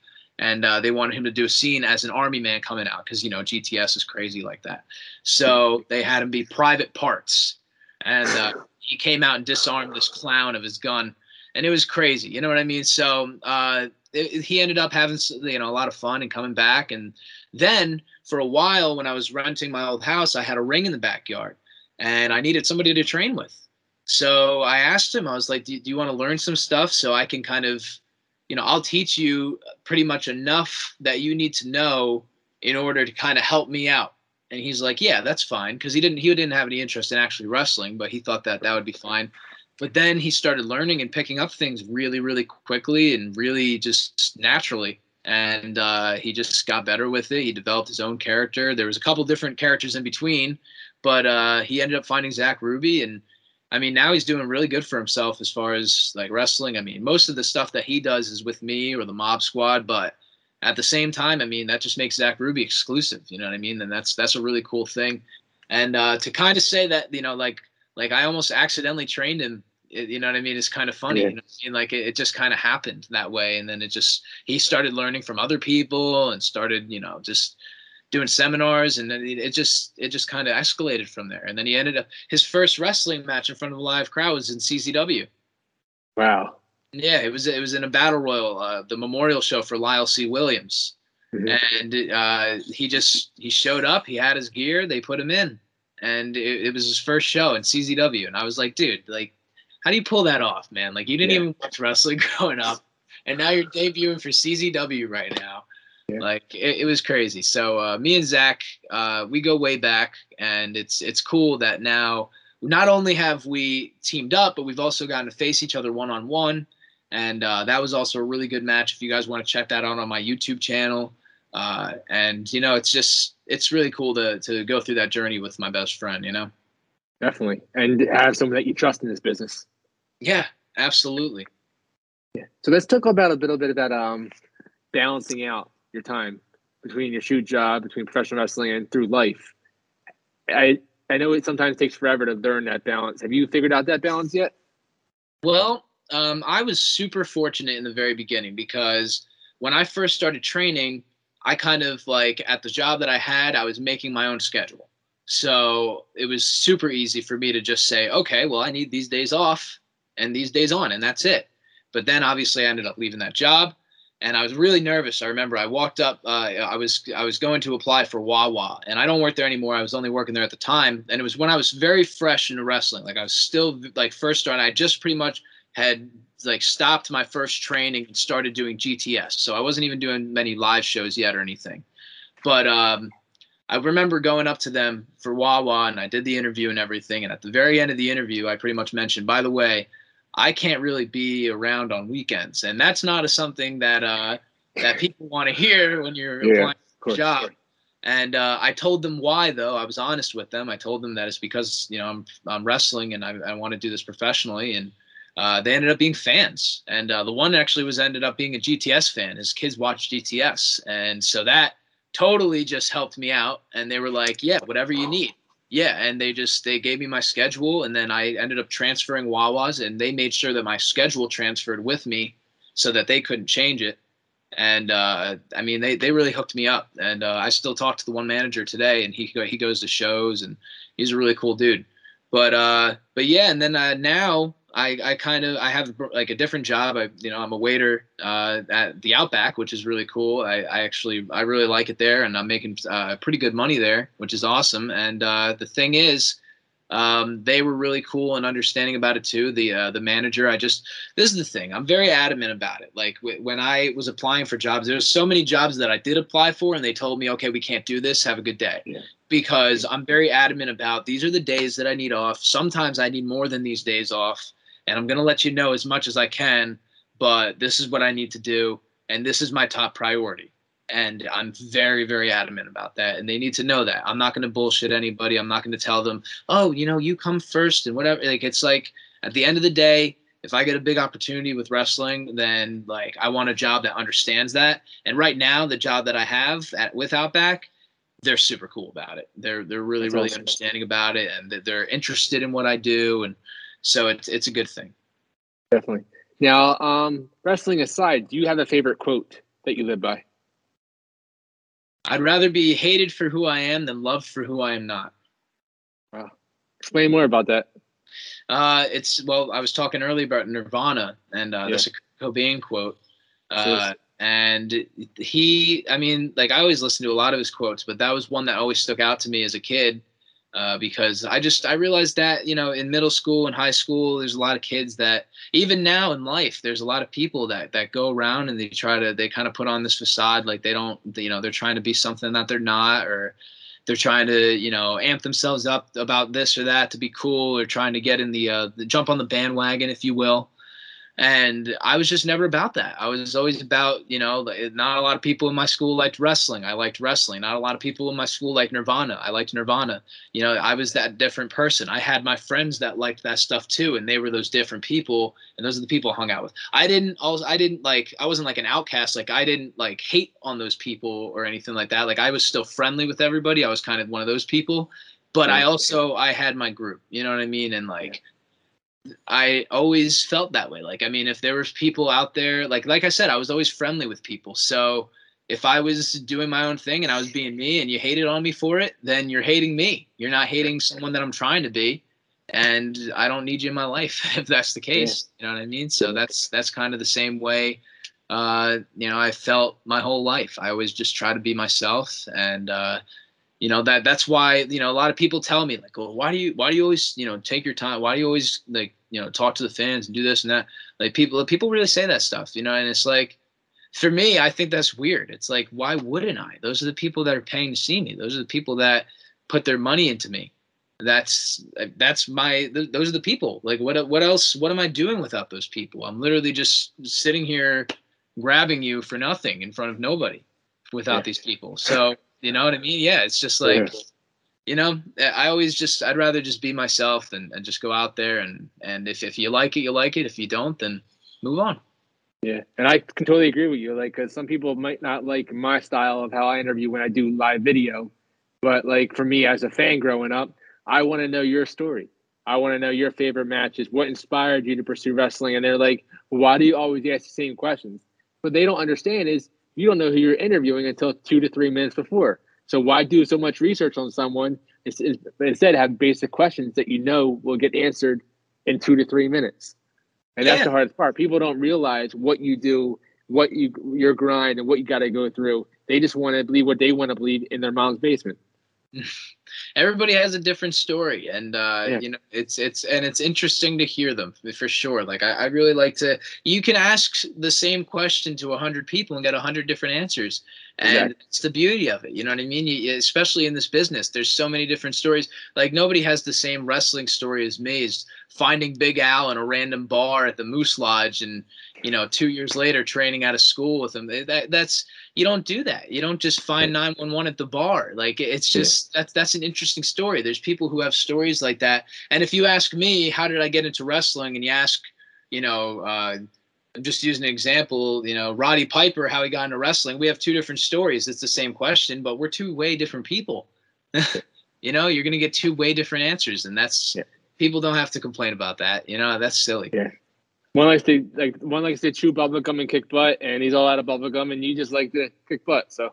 And uh, they wanted him to do a scene as an army man coming out because you know GTS is crazy like that. So they had him be private parts, and uh, he came out and disarmed this clown of his gun and it was crazy. You know what I mean? So uh, it, he ended up having you know a lot of fun and coming back. And then for a while, when I was renting my old house, I had a ring in the backyard, and I needed somebody to train with. So I asked him. I was like, "Do, do you want to learn some stuff so I can kind of, you know, I'll teach you pretty much enough that you need to know in order to kind of help me out." And he's like, "Yeah, that's fine," because he didn't he didn't have any interest in actually wrestling, but he thought that that would be fine but then he started learning and picking up things really really quickly and really just naturally and uh, he just got better with it he developed his own character there was a couple different characters in between but uh, he ended up finding zach ruby and i mean now he's doing really good for himself as far as like wrestling i mean most of the stuff that he does is with me or the mob squad but at the same time, I mean, that just makes Zach Ruby exclusive. You know what I mean? And that's that's a really cool thing. And uh, to kind of say that, you know, like like I almost accidentally trained him. It, you know what I mean? It's kind of funny. Yeah. You know I mean? Like it, it just kind of happened that way, and then it just he started learning from other people and started, you know, just doing seminars, and then it, it just it just kind of escalated from there. And then he ended up his first wrestling match in front of a live crowd was in CZW. Wow. Yeah, it was it was in a battle royal, uh, the memorial show for Lyle C. Williams, Mhm. and uh, he just he showed up. He had his gear. They put him in, and it, it was his first show in CZW. And I was like, dude, like, how do you pull that off, man? Like, you didn't Yeah. even watch wrestling growing up, and now you're debuting for CZW right now. Yeah. Like, it, it was crazy. So uh, me and Zach, uh, we go way back, and it's it's cool that now not only have we teamed up, but we've also gotten to face each other one on one. And uh, that was also a really good match. If you guys want to check that out on my YouTube channel, uh, and you know, it's just it's really cool to to go through that journey with my best friend. You know. Definitely. And have someone that you trust in this business. Yeah, absolutely. Yeah. So let's talk about a little bit about um, balancing out your time between your shoot job, between professional wrestling, and through life. I I know it sometimes takes forever to learn that balance. Have you figured out that balance yet? Well, um, I was super fortunate in the very beginning because when I first started training, I kind of like at the job that I had, I was making my own schedule. So it was super easy for me to just say, okay, well, I need these days off and these days on, and that's it. But then obviously I ended up leaving that job and I was really nervous. I remember I walked up, uh, I was I was going to apply for Wawa, and I don't work there anymore. I was only working there at the time, and it was when I was very fresh into wrestling. Like I was still like first starting. I just pretty much had like stopped my first training and started doing GTS. So I wasn't even doing many live shows yet or anything. But um, I remember going up to them for Wawa, and I did the interview and everything. And at the very end of the interview, I pretty much mentioned, by the way, I can't really be around on weekends, and that's not a something that uh, that people want to hear when you're Yeah, applying for a job. And uh, I told them why, though. I was honest with them. I told them that it's because you know I'm I'm wrestling and I, I want to do this professionally. And uh, they ended up being fans. And uh, the one actually was ended up being a GTS fan. His kids watch GTS, and so that totally just helped me out. And they were like, "Yeah, whatever you need." Yeah, and they just they gave me my schedule, and then I ended up transferring Wawas, and they made sure that my schedule transferred with me, so that they couldn't change it. And uh, I mean, they they really hooked me up, and uh, I still talk to the one manager today, and he he goes to shows, and he's a really cool dude. But uh, but yeah, and then now I, I kind of I have like a different job. I you know I'm a waiter uh, at the Outback, which is really cool. I, I actually I really like it there, and I'm making uh, pretty good money there, which is awesome. And uh, the thing is, um, they were really cool and understanding about it too. The uh, the manager, I just this is the thing. I'm very adamant about it. Like w- when I was applying for jobs, there's so many jobs that I did apply for, and they told me, okay, we can't do this. Have a good day. Yeah. Because I'm very adamant about these are the days that I need off. Sometimes I need more than these days off and I'm going to let you know as much as I can, but this is what I need to do, and this is my top priority. And I'm very, very adamant about that. And they need to know that. I'm not going to bullshit anybody. I'm not going to tell them, oh, you know, you come first and whatever. Like, it's like at the end of the day, if I get a big opportunity with wrestling, then like I want a job that understands that. And right now, the job that I have at with Outback, they're super cool about it. They're they're really That's really awesome. understanding about it, and they're interested in what I do, and so it's it's a good thing. Definitely. Now, um, wrestling aside, do you have a favorite quote that you live by? I'd rather be hated for who I am than loved for who I am not. Wow. Explain more about that. Uh, it's well, I was talking earlier about Nirvana, and uh, Yeah. that's a Cobain quote. Uh, and he, I mean, like I always listen to a lot of his quotes, but that was one that always stuck out to me as a kid. Uh, because I just I realized that you know in middle school and high school there's a lot of kids that even now in life there's a lot of people that that go around and they try to they kind of put on this facade like they don't you know they're trying to be something that they're not or they're trying to you know amp themselves up about this or that to be cool or trying to get in the uh the jump on the bandwagon if you will and I was just never about that. I was always about, you know, not a lot of people in my school liked wrestling. I liked wrestling. Not a lot of people in my school liked Nirvana. I liked Nirvana. You know, I was that different person. I had my friends that liked that stuff too, and they were those different people, and those are the people I hung out with. I didn't also, I didn't like, I wasn't like an outcast. Like I didn't like hate on those people or anything like that. Like I was still friendly with everybody. I was kind of one of those people, but I also I had my group. You know what I mean? And like I always felt that way. Like, I mean, if there was people out there, like, like I said, I was always friendly with people. So if I was doing my own thing and I was being me and you hated on me for it, then you're hating me. You're not hating someone that I'm trying to be. And I don't need you in my life if that's the case. Yeah. You know what I mean? So that's, that's kind of the same way, uh, you know, I felt my whole life. I always just try to be myself and, uh, you know that that's why you know a lot of people tell me like well why do you why do you always you know take your time? Why do you always like you know talk to the fans and do this and that? Like people people really say that stuff you know and it's like for me i think that's weird. It's like why wouldn't i? Those are the people that are paying to see me. Those are the people that put their money into me. That's that's my those are the people. Like what what else what am i doing without those people? I'm literally just sitting here grabbing you for nothing in front of nobody without yeah. these people. So you know what I mean? Yeah, it's just like, yeah. you know, eh, I always just I'd rather just be myself and, and just go out there and and if if you like it, you like it. If you don't, then move on. Yeah, and I can totally agree with you. Like, cause some people might not like my style of how I interview when I do live video, but like for me as a fan growing up, I want to know your story. I want to know your favorite matches. What inspired you to pursue wrestling? And they're like, why do you always ask the same questions? What they don't understand is you don't know who you're interviewing until two to three minutes before. So why do so much research on someone instead have basic questions that you know will get answered in two to three minutes? And that's yeah. the hardest part. People don't realize what you do, what you your grind, and what you got to go through. They just want to believe what they want to believe in their mom's basement. everybody has a different story and uh, yeah. you know it's it's and it's interesting to hear them for sure like I, I really like to you can ask the same question to a hundred people and get a hundred different answers and exactly. it's the beauty of it you know what i mean you, especially in this business there's so many different stories like nobody has the same wrestling story as me is finding big al in a random bar at the moose lodge and you know two years later training out of school with them. That, that's you don't do that. You don't just find 911 at the bar. Like it's just that's that's an interesting story. There's people who have stories like that. And if you ask me, how did I get into wrestling? And you ask, you know, uh, I'm just using an example, you know, Roddy Piper, how he got into wrestling. We have two different stories. It's the same question, but we're two way different people. you know, you're gonna get two way different answers, and that's yeah. people don't have to complain about that. You know, that's silly. Yeah. One likes to like one likes to chew bubblegum and kick butt, and he's all out of bubblegum, and you just like to kick butt. So,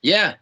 yeah,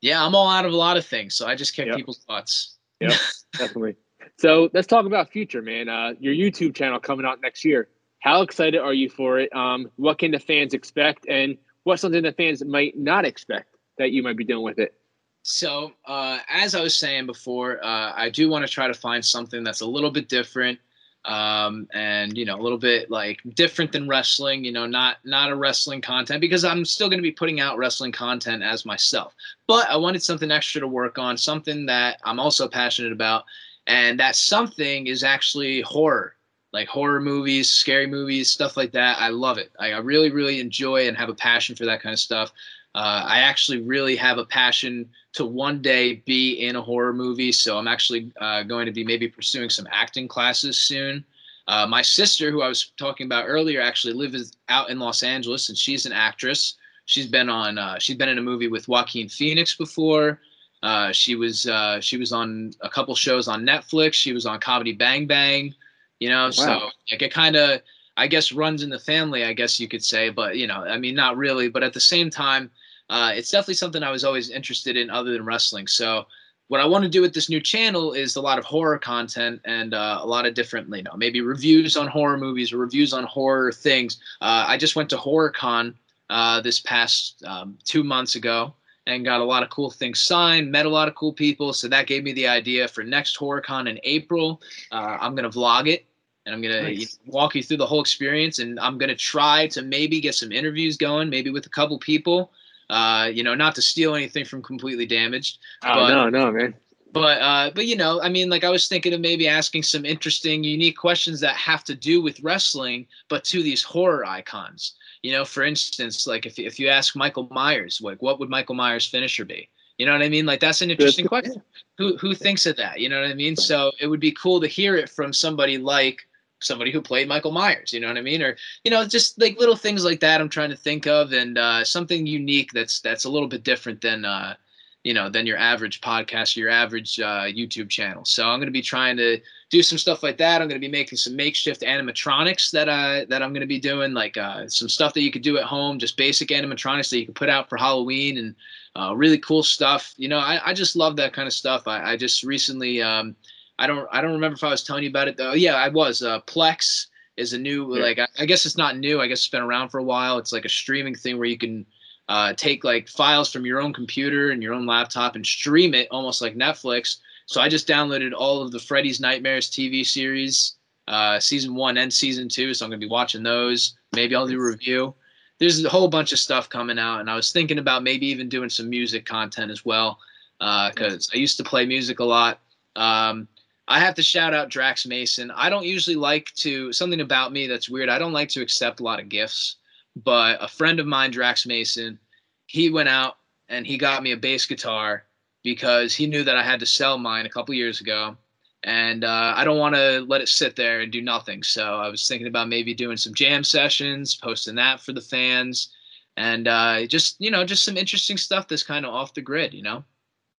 yeah, I'm all out of a lot of things, so I just kick yep. people's butts. Yeah, definitely. So let's talk about future, man. Uh, your YouTube channel coming out next year. How excited are you for it? Um, what can the fans expect, and what's something the fans might not expect that you might be doing with it? So, uh, as I was saying before, uh, I do want to try to find something that's a little bit different um, and you know a little bit like different than wrestling you know not not a wrestling content because i'm still going to be putting out wrestling content as myself. But i wanted something extra to work on something that i'm also passionate about and that something is actually horror like horror movies scary movies stuff like that. I love it. I, I really really enjoy and have a passion for that kind of stuff uh, I actually really have a passion to one day be in a horror movie. So I'm actually uh, going to be maybe pursuing some acting classes soon. Uh, my sister, who I was talking about earlier, actually lives out in Los Angeles, and she's an actress. She's been on. Uh, she's been in a movie with Joaquin Phoenix before. Uh, she was uh, she was on a couple shows on Netflix. She was on Comedy Bang Bang. You know, wow. so like it kind of I guess runs in the family. I guess you could say, but you know, I mean, not really. But at the same time, uh, it's definitely something I was always interested in other than wrestling. So what I want to do with this new channel is a lot of horror content and uh, a lot of different, you know, maybe reviews on horror movies or reviews on horror things. Uh, I just went to HorrorCon uh, this past um, two months ago and got a lot of cool things signed, met a lot of cool people. So that gave me the idea for next HorrorCon in April. Uh, I'm going to vlog it and I'm gonna nice. walk you through the whole experience. And I'm gonna try to maybe get some interviews going, maybe with a couple people, uh, you know, not to steal anything from Completely Damaged. Oh but, no, no, man. but uh, but you know, I mean, like I was thinking of maybe asking some interesting, unique questions that have to do with wrestling, but to these horror icons. You know, for instance, like if if you ask Michael Myers, like what would Michael Myers' finisher be? You know what I mean? Like that's an interesting question. Who who thinks of that? You know what I mean? So it would be cool to hear it from somebody like somebody who played Michael Myers. You know what I mean? Or you know, just like little things like that. I'm trying to think of, and uh, something unique that's that's a little bit different than. Uh, you know than your average podcast or your average uh, YouTube channel. So I'm going to be trying to do some stuff like that. I'm going to be making some makeshift animatronics that uh that I'm going to be doing, like uh, some stuff that you could do at home, just basic animatronics that you can put out for Halloween and uh, really cool stuff. You know, I, I just love that kind of stuff. I, I just recently um, I don't I don't remember if I was telling you about it though. Yeah, I was. Uh, Plex is a new yeah. like I, I guess it's not new. I guess it's been around for a while. It's like a streaming thing where you can uh, take like files from your own computer and your own laptop and stream it almost like Netflix. So I just downloaded all of the Freddy's Nightmares TV series, uh, season one and season two. So I'm gonna be watching those. Maybe I'll do a review. There's a whole bunch of stuff coming out, and I was thinking about maybe even doing some music content as well, because uh, I used to play music a lot. Um, I have to shout out Drax Mason. I don't usually like to something about me that's weird. I don't like to accept a lot of gifts but a friend of mine, Drax Mason, he went out and he got me a bass guitar because he knew that I had to sell mine a couple years ago. And uh, I don't want to let it sit there and do nothing. So I was thinking about maybe doing some jam sessions, posting that for the fans, and uh, just you know just some interesting stuff that's kind of off the grid, you know.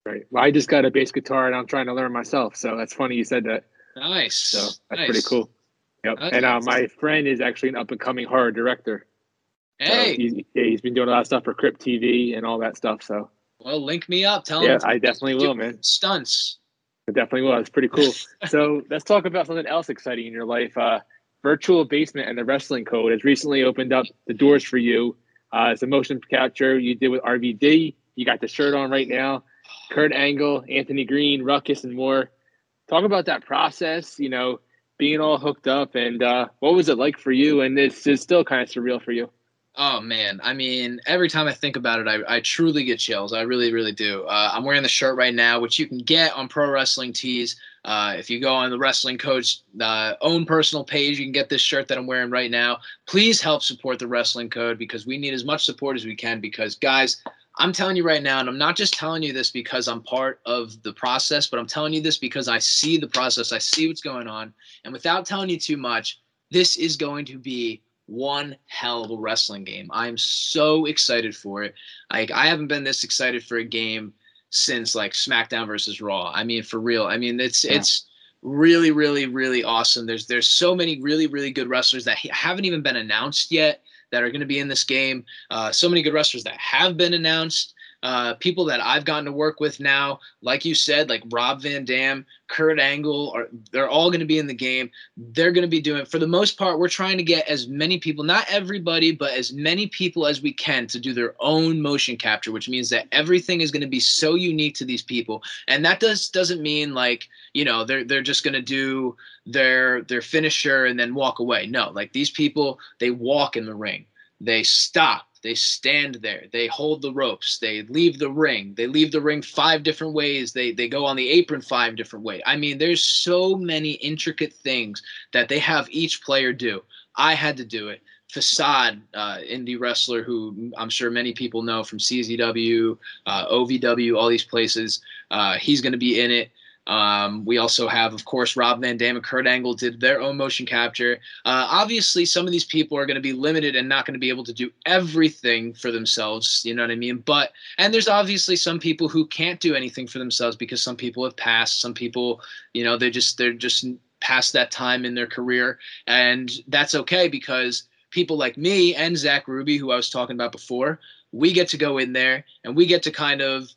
Right. Well, I just got a bass guitar and I'm trying to learn myself. So that's funny you said that. Nice. So that's nice. pretty cool. Yep. That's and uh, my friend is actually an up and coming horror director. Hey, so he's, yeah, he's been doing a lot of stuff for Crypt TV and all that stuff. So well, link me up. Tell yeah, him. I definitely will, man. Stunts. I definitely will. It's pretty cool. so let's talk about something else exciting in your life. Uh, Virtual Basement and the Wrestling Code has recently opened up the doors for you. Uh, it's a motion capture you did with RVD. You got the shirt on right now. Kurt Angle, Anthony Green, Ruckus, and more. Talk about that process. You know, being all hooked up, and uh, what was it like for you? And it's, it's still kind of surreal for you. Oh man, I mean, every time I think about it, I, I truly get chills. I really, really do. Uh, I'm wearing the shirt right now, which you can get on Pro Wrestling Tees. Uh, if you go on the Wrestling Code's uh, own personal page, you can get this shirt that I'm wearing right now. Please help support the Wrestling Code because we need as much support as we can. Because guys, I'm telling you right now, and I'm not just telling you this because I'm part of the process, but I'm telling you this because I see the process, I see what's going on, and without telling you too much, this is going to be one hell of a wrestling game. I'm so excited for it. Like I haven't been this excited for a game since like SmackDown versus Raw. I mean, for real. I mean, it's yeah. it's really, really, really awesome. There's there's so many really, really good wrestlers that haven't even been announced yet that are going to be in this game. Uh, so many good wrestlers that have been announced uh, people that I've gotten to work with now, like you said, like Rob Van Dam, Kurt Angle, are they're all going to be in the game. They're going to be doing for the most part. We're trying to get as many people, not everybody, but as many people as we can to do their own motion capture, which means that everything is going to be so unique to these people. And that does doesn't mean like you know they're they're just going to do their their finisher and then walk away. No, like these people, they walk in the ring, they stop they stand there. They hold the ropes. They leave the ring. They leave the ring five different ways. They they go on the apron five different ways. I mean, there's so many intricate things that they have each player do. I had to do it. Facade, uh, indie wrestler who I'm sure many people know from CZW, uh, OVW, all these places. Uh, he's going to be in it. Um, we also have, of course, Rob Van Dam and Kurt Angle did their own motion capture. Uh, obviously, some of these people are going to be limited and not going to be able to do everything for themselves. You know what I mean? But and there's obviously some people who can't do anything for themselves because some people have passed. Some people, you know, they just they're just past that time in their career, and that's okay because people like me and Zach Ruby, who I was talking about before, we get to go in there and we get to kind of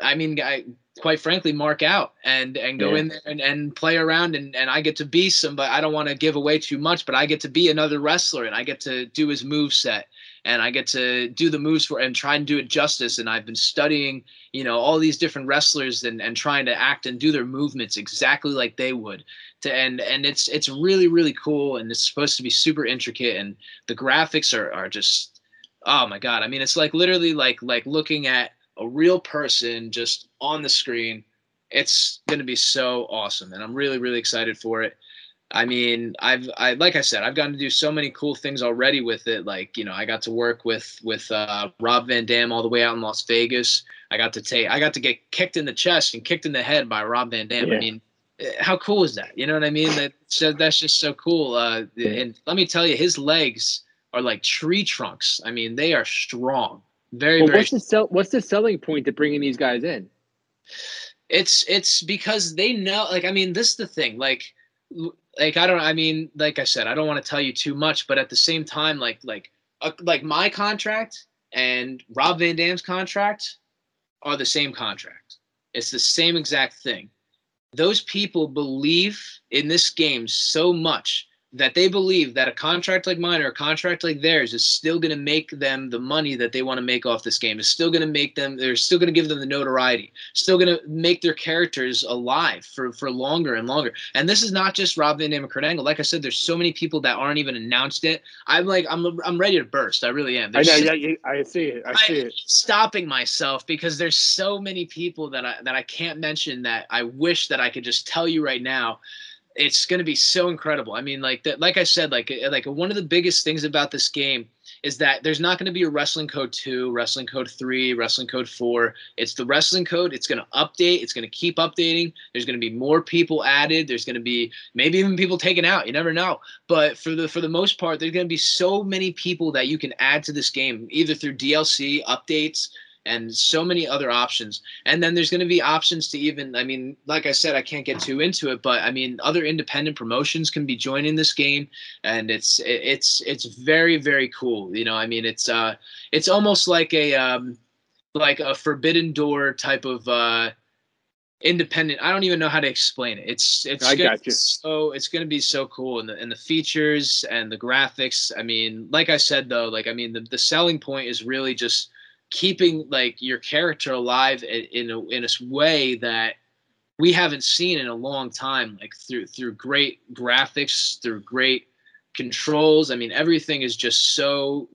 I mean, I, quite frankly mark out and and go yeah. in there and, and play around. And, and I get to be somebody I don't want to give away too much but I get to be another wrestler and I get to do his move set. And I get to do the moves for and try and do it justice. And I've been studying you know all these different wrestlers and, and trying to act and do their movements exactly like they would. To and and it's it's really really cool and it's supposed to be super intricate and the graphics are are just oh my god. I mean it's like literally like like looking at a real person just on the screen it's going to be so awesome, and I'm really really excited for it. I mean, I've I like I said, I've gotten to do so many cool things already with it. Like you know, I got to work with with uh, Rob Van Dam all the way out in Las Vegas. I got to take I got to get kicked in the chest and kicked in the head by Rob Van Dam. Yeah. I mean, eh, how cool is that? You know what I mean? That that's just so cool. Uh, and let me tell you, his legs are like tree trunks. I mean, they are strong. Very, well, very. What's the sell, What's the selling point to bringing these guys in? It's it's because they know. Like, I mean, this is the thing. Like, like I don't. I mean, like I said, I don't want to tell you too much, but at the same time, like like uh, like my contract and Rob Van Dam's contract are the same contract. It's the same exact thing. Those people believe in this game so much that they believe that a contract like mine or a contract like theirs is still going to make them the money that they want to make off this game. Is still going to make them. They're still going to give them the notoriety. Still going to make their characters alive for for longer and longer. And this is not just Rob Van Dam and Kurt Angle. Like I said, there's so many people that aren't even announced it. I'm like I'm I'm ready to burst. I really am. There's I know. Yeah, I see it. I see it. Stopping myself because there's so many people that I that I can't mention that I wish that I could just tell you right now it's going to be so incredible. I mean, like that, like I said, like uh, like one of the biggest things about this game is that there's not going to be a wrestling code 2 wrestling code 3 wrestling code 4 it's the wrestling code it's going to update it's going to keep updating. There's going to be more people added there's going to be maybe even people taken out you never know. But for the for the most part there's going to be so many people that you can add to this game either through dlc updates and so many other options. And then there's going to be options to even, I mean, like I said, I can't get too into it, but I mean, other independent promotions can be joining this game, and it's it's it's very very cool. You know, I mean, it's uh, it's almost like a um, like a Forbidden Door type of uh independent i don't even know how to explain it it's it's I got you. so it's going to be so cool and the, and the features and the graphics i mean like i said though like i mean the, the selling point is really just keeping like your character alive in a, in a way that we haven't seen in a long time like through through great graphics through great controls. I mean everything is just so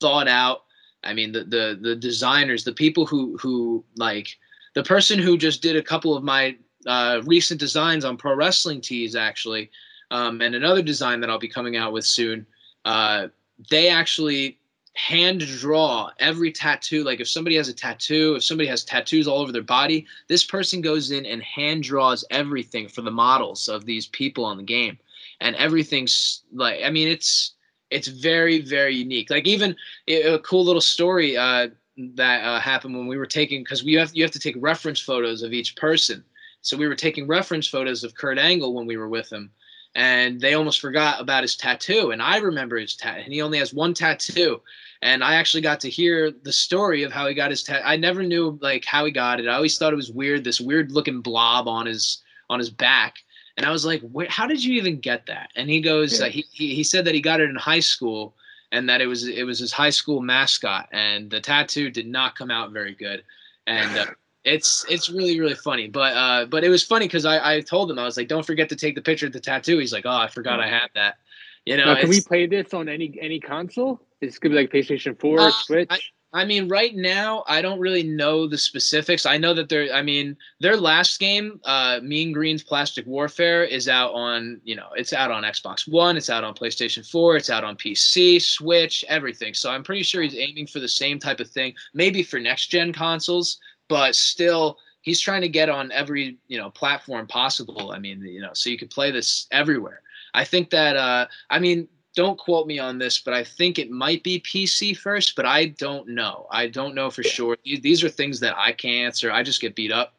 thought out. I mean the the the designers the people who who like the person who just did a couple of my uh, recent designs on pro wrestling tees actually um, and another design that i'll be coming out with soon uh, they actually hand draw every tattoo. Like if somebody has a tattoo, if somebody has tattoos all over their body, this person goes in and hand draws everything for the models of these people on the game. And everything's like, I mean, it's it's very very unique. Like even a cool little story uh, that uh, happened when we were taking because we have you have to take reference photos of each person. So we were taking reference photos of Kurt Angle when we were with him and they almost forgot about his tattoo. And I remember his tattoo, and he only has one tattoo. And I actually got to hear the story of how he got his tattoo. I never knew like how he got it. I always thought it was weird, this weird looking blob on his on his back. And I was like, how did you even get that? And he goes, yeah. uh, he, he he said that he got it in high school, and that it was it was his high school mascot, and the tattoo did not come out very good. And uh, it's it's really really funny but uh but it was funny because i i told him i was like don't forget to take the picture of the tattoo. He's like oh i forgot i had that. You know now, can we play this on any any console? It's gonna be like playstation 4 uh, switch. I, I mean, right now, I don't really know the specifics. I know that they're, I mean, their last game, uh, Mean Green's Plastic Warfare, is out on, you know, it's out on Xbox One, it's out on PlayStation 4, it's out on PC, Switch, everything. So I'm pretty sure he's aiming for the same type of thing, maybe for next gen consoles but still he's trying to get on every you know platform possible. I mean, you know, so you could play this everywhere. I think that uh, I mean, don't quote me on this, but I think it might be PC first, but I don't know. I don't know for sure. These are things that I can't answer. I just get beat up.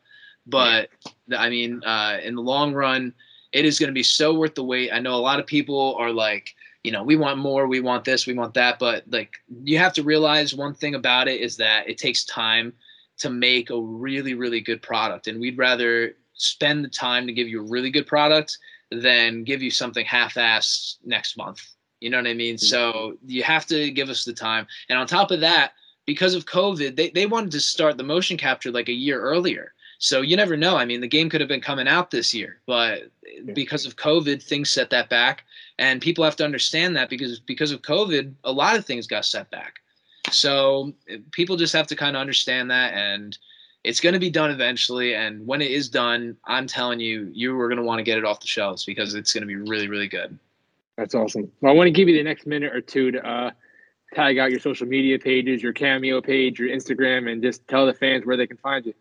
But I mean, uh, in the long run, it is going to be so worth the wait. I know a lot of people are like, you know, we want more, we want this, we want that, but like you have to realize one thing about it is that it takes time to make a really really good product. And we'd rather spend the time to give you a really good product than give you something half-assed next month. You know what i mean? Mm-hmm. so you have to give us the time. And on top of that because of covid they, they wanted to start the motion capture like a year earlier. So you never know. I mean the game could have been coming out this year but because of covid things set that back. And people have to understand that because because of covid a lot of things got set back so people just have to kind of understand that and it's going to be done eventually. And when it is done, I'm telling you, you are going to want to get it off the shelves because it's going to be really, really good. That's awesome. Well, I want to give you the next minute or two to uh, tag out your social media pages, your Cameo page, your Instagram, and just tell the fans where they can find you.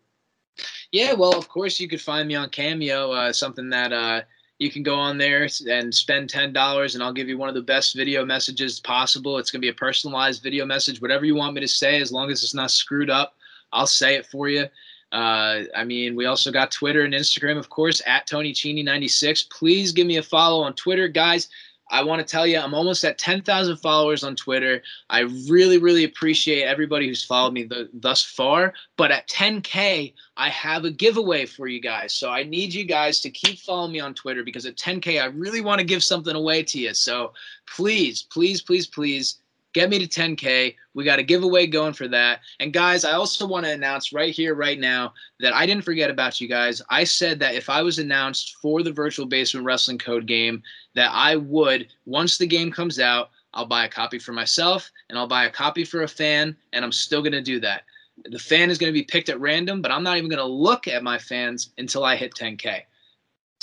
Yeah, well, of course, you could find me on Cameo, uh, something that uh, you can go on there and spend $10 and I'll give you one of the best video messages possible. It's going to be a personalized video message, whatever you want me to say, as long as it's not screwed up, I'll say it for you. Uh, I mean, we also got Twitter and Instagram, of course, at Tony Cini 96. Please give me a follow on Twitter, guys. I want to tell you, I'm almost at 10,000 followers on Twitter. I really, really appreciate everybody who's followed me thus far. But at 10K, I have a giveaway for you guys. So I need you guys to keep following me on Twitter because at 10K, I really want to give something away to you. So please, please, please, please get me to 10K. We got a giveaway going for that. And guys, I also want to announce right here, right now, that I didn't forget about you guys. I said that if I was announced for the Virtual Basement Wrestling Code game, that I would, once the game comes out, I'll buy a copy for myself and I'll buy a copy for a fan, and I'm still going to do that. The fan is going to be picked at random, but I'm not even going to look at my fans until I hit 10K.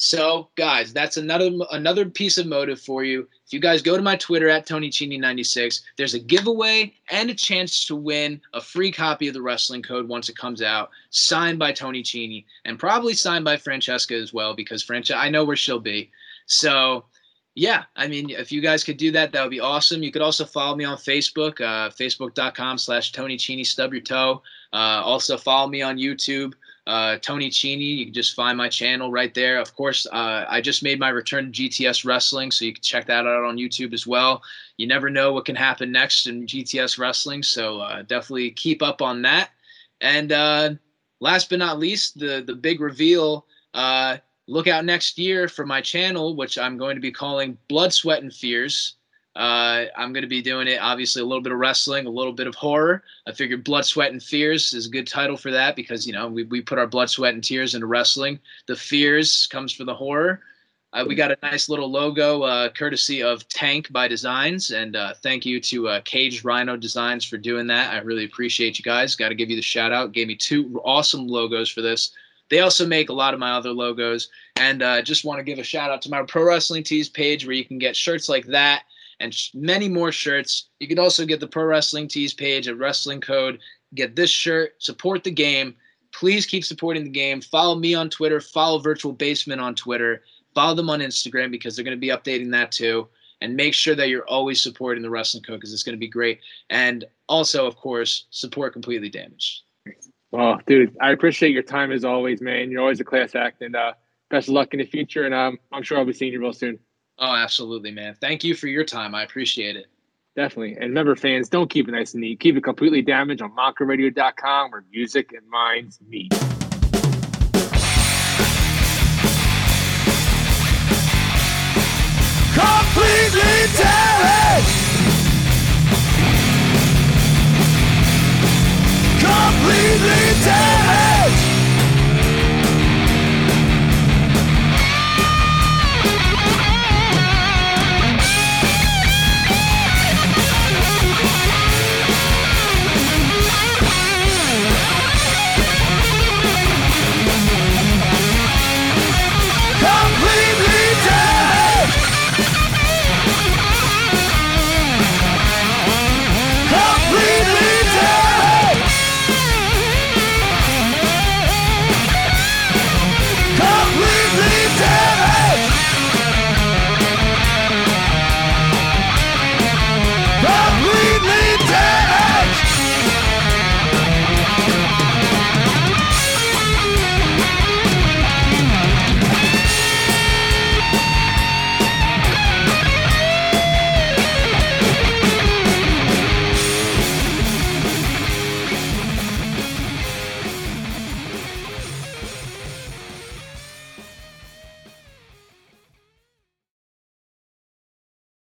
So, guys, that's another another piece of motive for you. If you guys go to my Twitter at Tony Cini96, there's a giveaway and a chance to win a free copy of the Wrestling Code once it comes out, signed by Tony Cini, and probably signed by Francesca as well, because Francesca, I know where she'll be. So, yeah, I mean, if you guys could do that, that would be awesome. You could also follow me on Facebook, uh, facebook.com slash Tony Cini Stub Your Toe. Uh, also follow me on YouTube uh, Tony Cini. You can just find my channel right there. Of course, uh, I just made my return to GTS Wrestling, so you can check that out on YouTube as well. You never know what can happen next in GTS Wrestling, so uh, definitely keep up on that. And uh, last but not least, the the big reveal. Uh, look out next year for my channel, which I'm going to be calling Blood, Sweat, and Fears. Uh, I'm going to be doing it, obviously, a little bit of wrestling, a little bit of horror. I figured Blood, Sweat, and Fears is a good title for that because, you know, we, we put our blood, sweat, and tears into wrestling. The Fears comes for the horror. Uh, we got a nice little logo uh, courtesy of Tank by Designs. And uh, thank you to uh, Cage Rhino Designs for doing that. I really appreciate you guys. Got to give you the shout out. Gave me two awesome logos for this. They also make a lot of my other logos. And uh, just want to give a shout out to my Pro Wrestling Tees page where you can get shirts like that and many more shirts. You can also get the Pro Wrestling Tees page at Wrestling Code. Get this shirt, support the game. Please keep supporting the game. Follow me on Twitter, follow Virtual Basement on Twitter, follow them on Instagram because they're going to be updating that too. And make sure that you're always supporting the Wrestling Code because it's going to be great. And also, of course, support Completely Damaged. Well, dude, I appreciate your time as always, man. You're always a class act, and uh, best of luck in the future. And um, I'm sure I'll be seeing you real soon. Oh, absolutely, man. Thank you for your time. I appreciate it. Definitely. And remember, fans, don't keep it nice and neat. Keep it completely damaged on mockerradio.com where music and minds meet. Completely damaged! Completely damaged!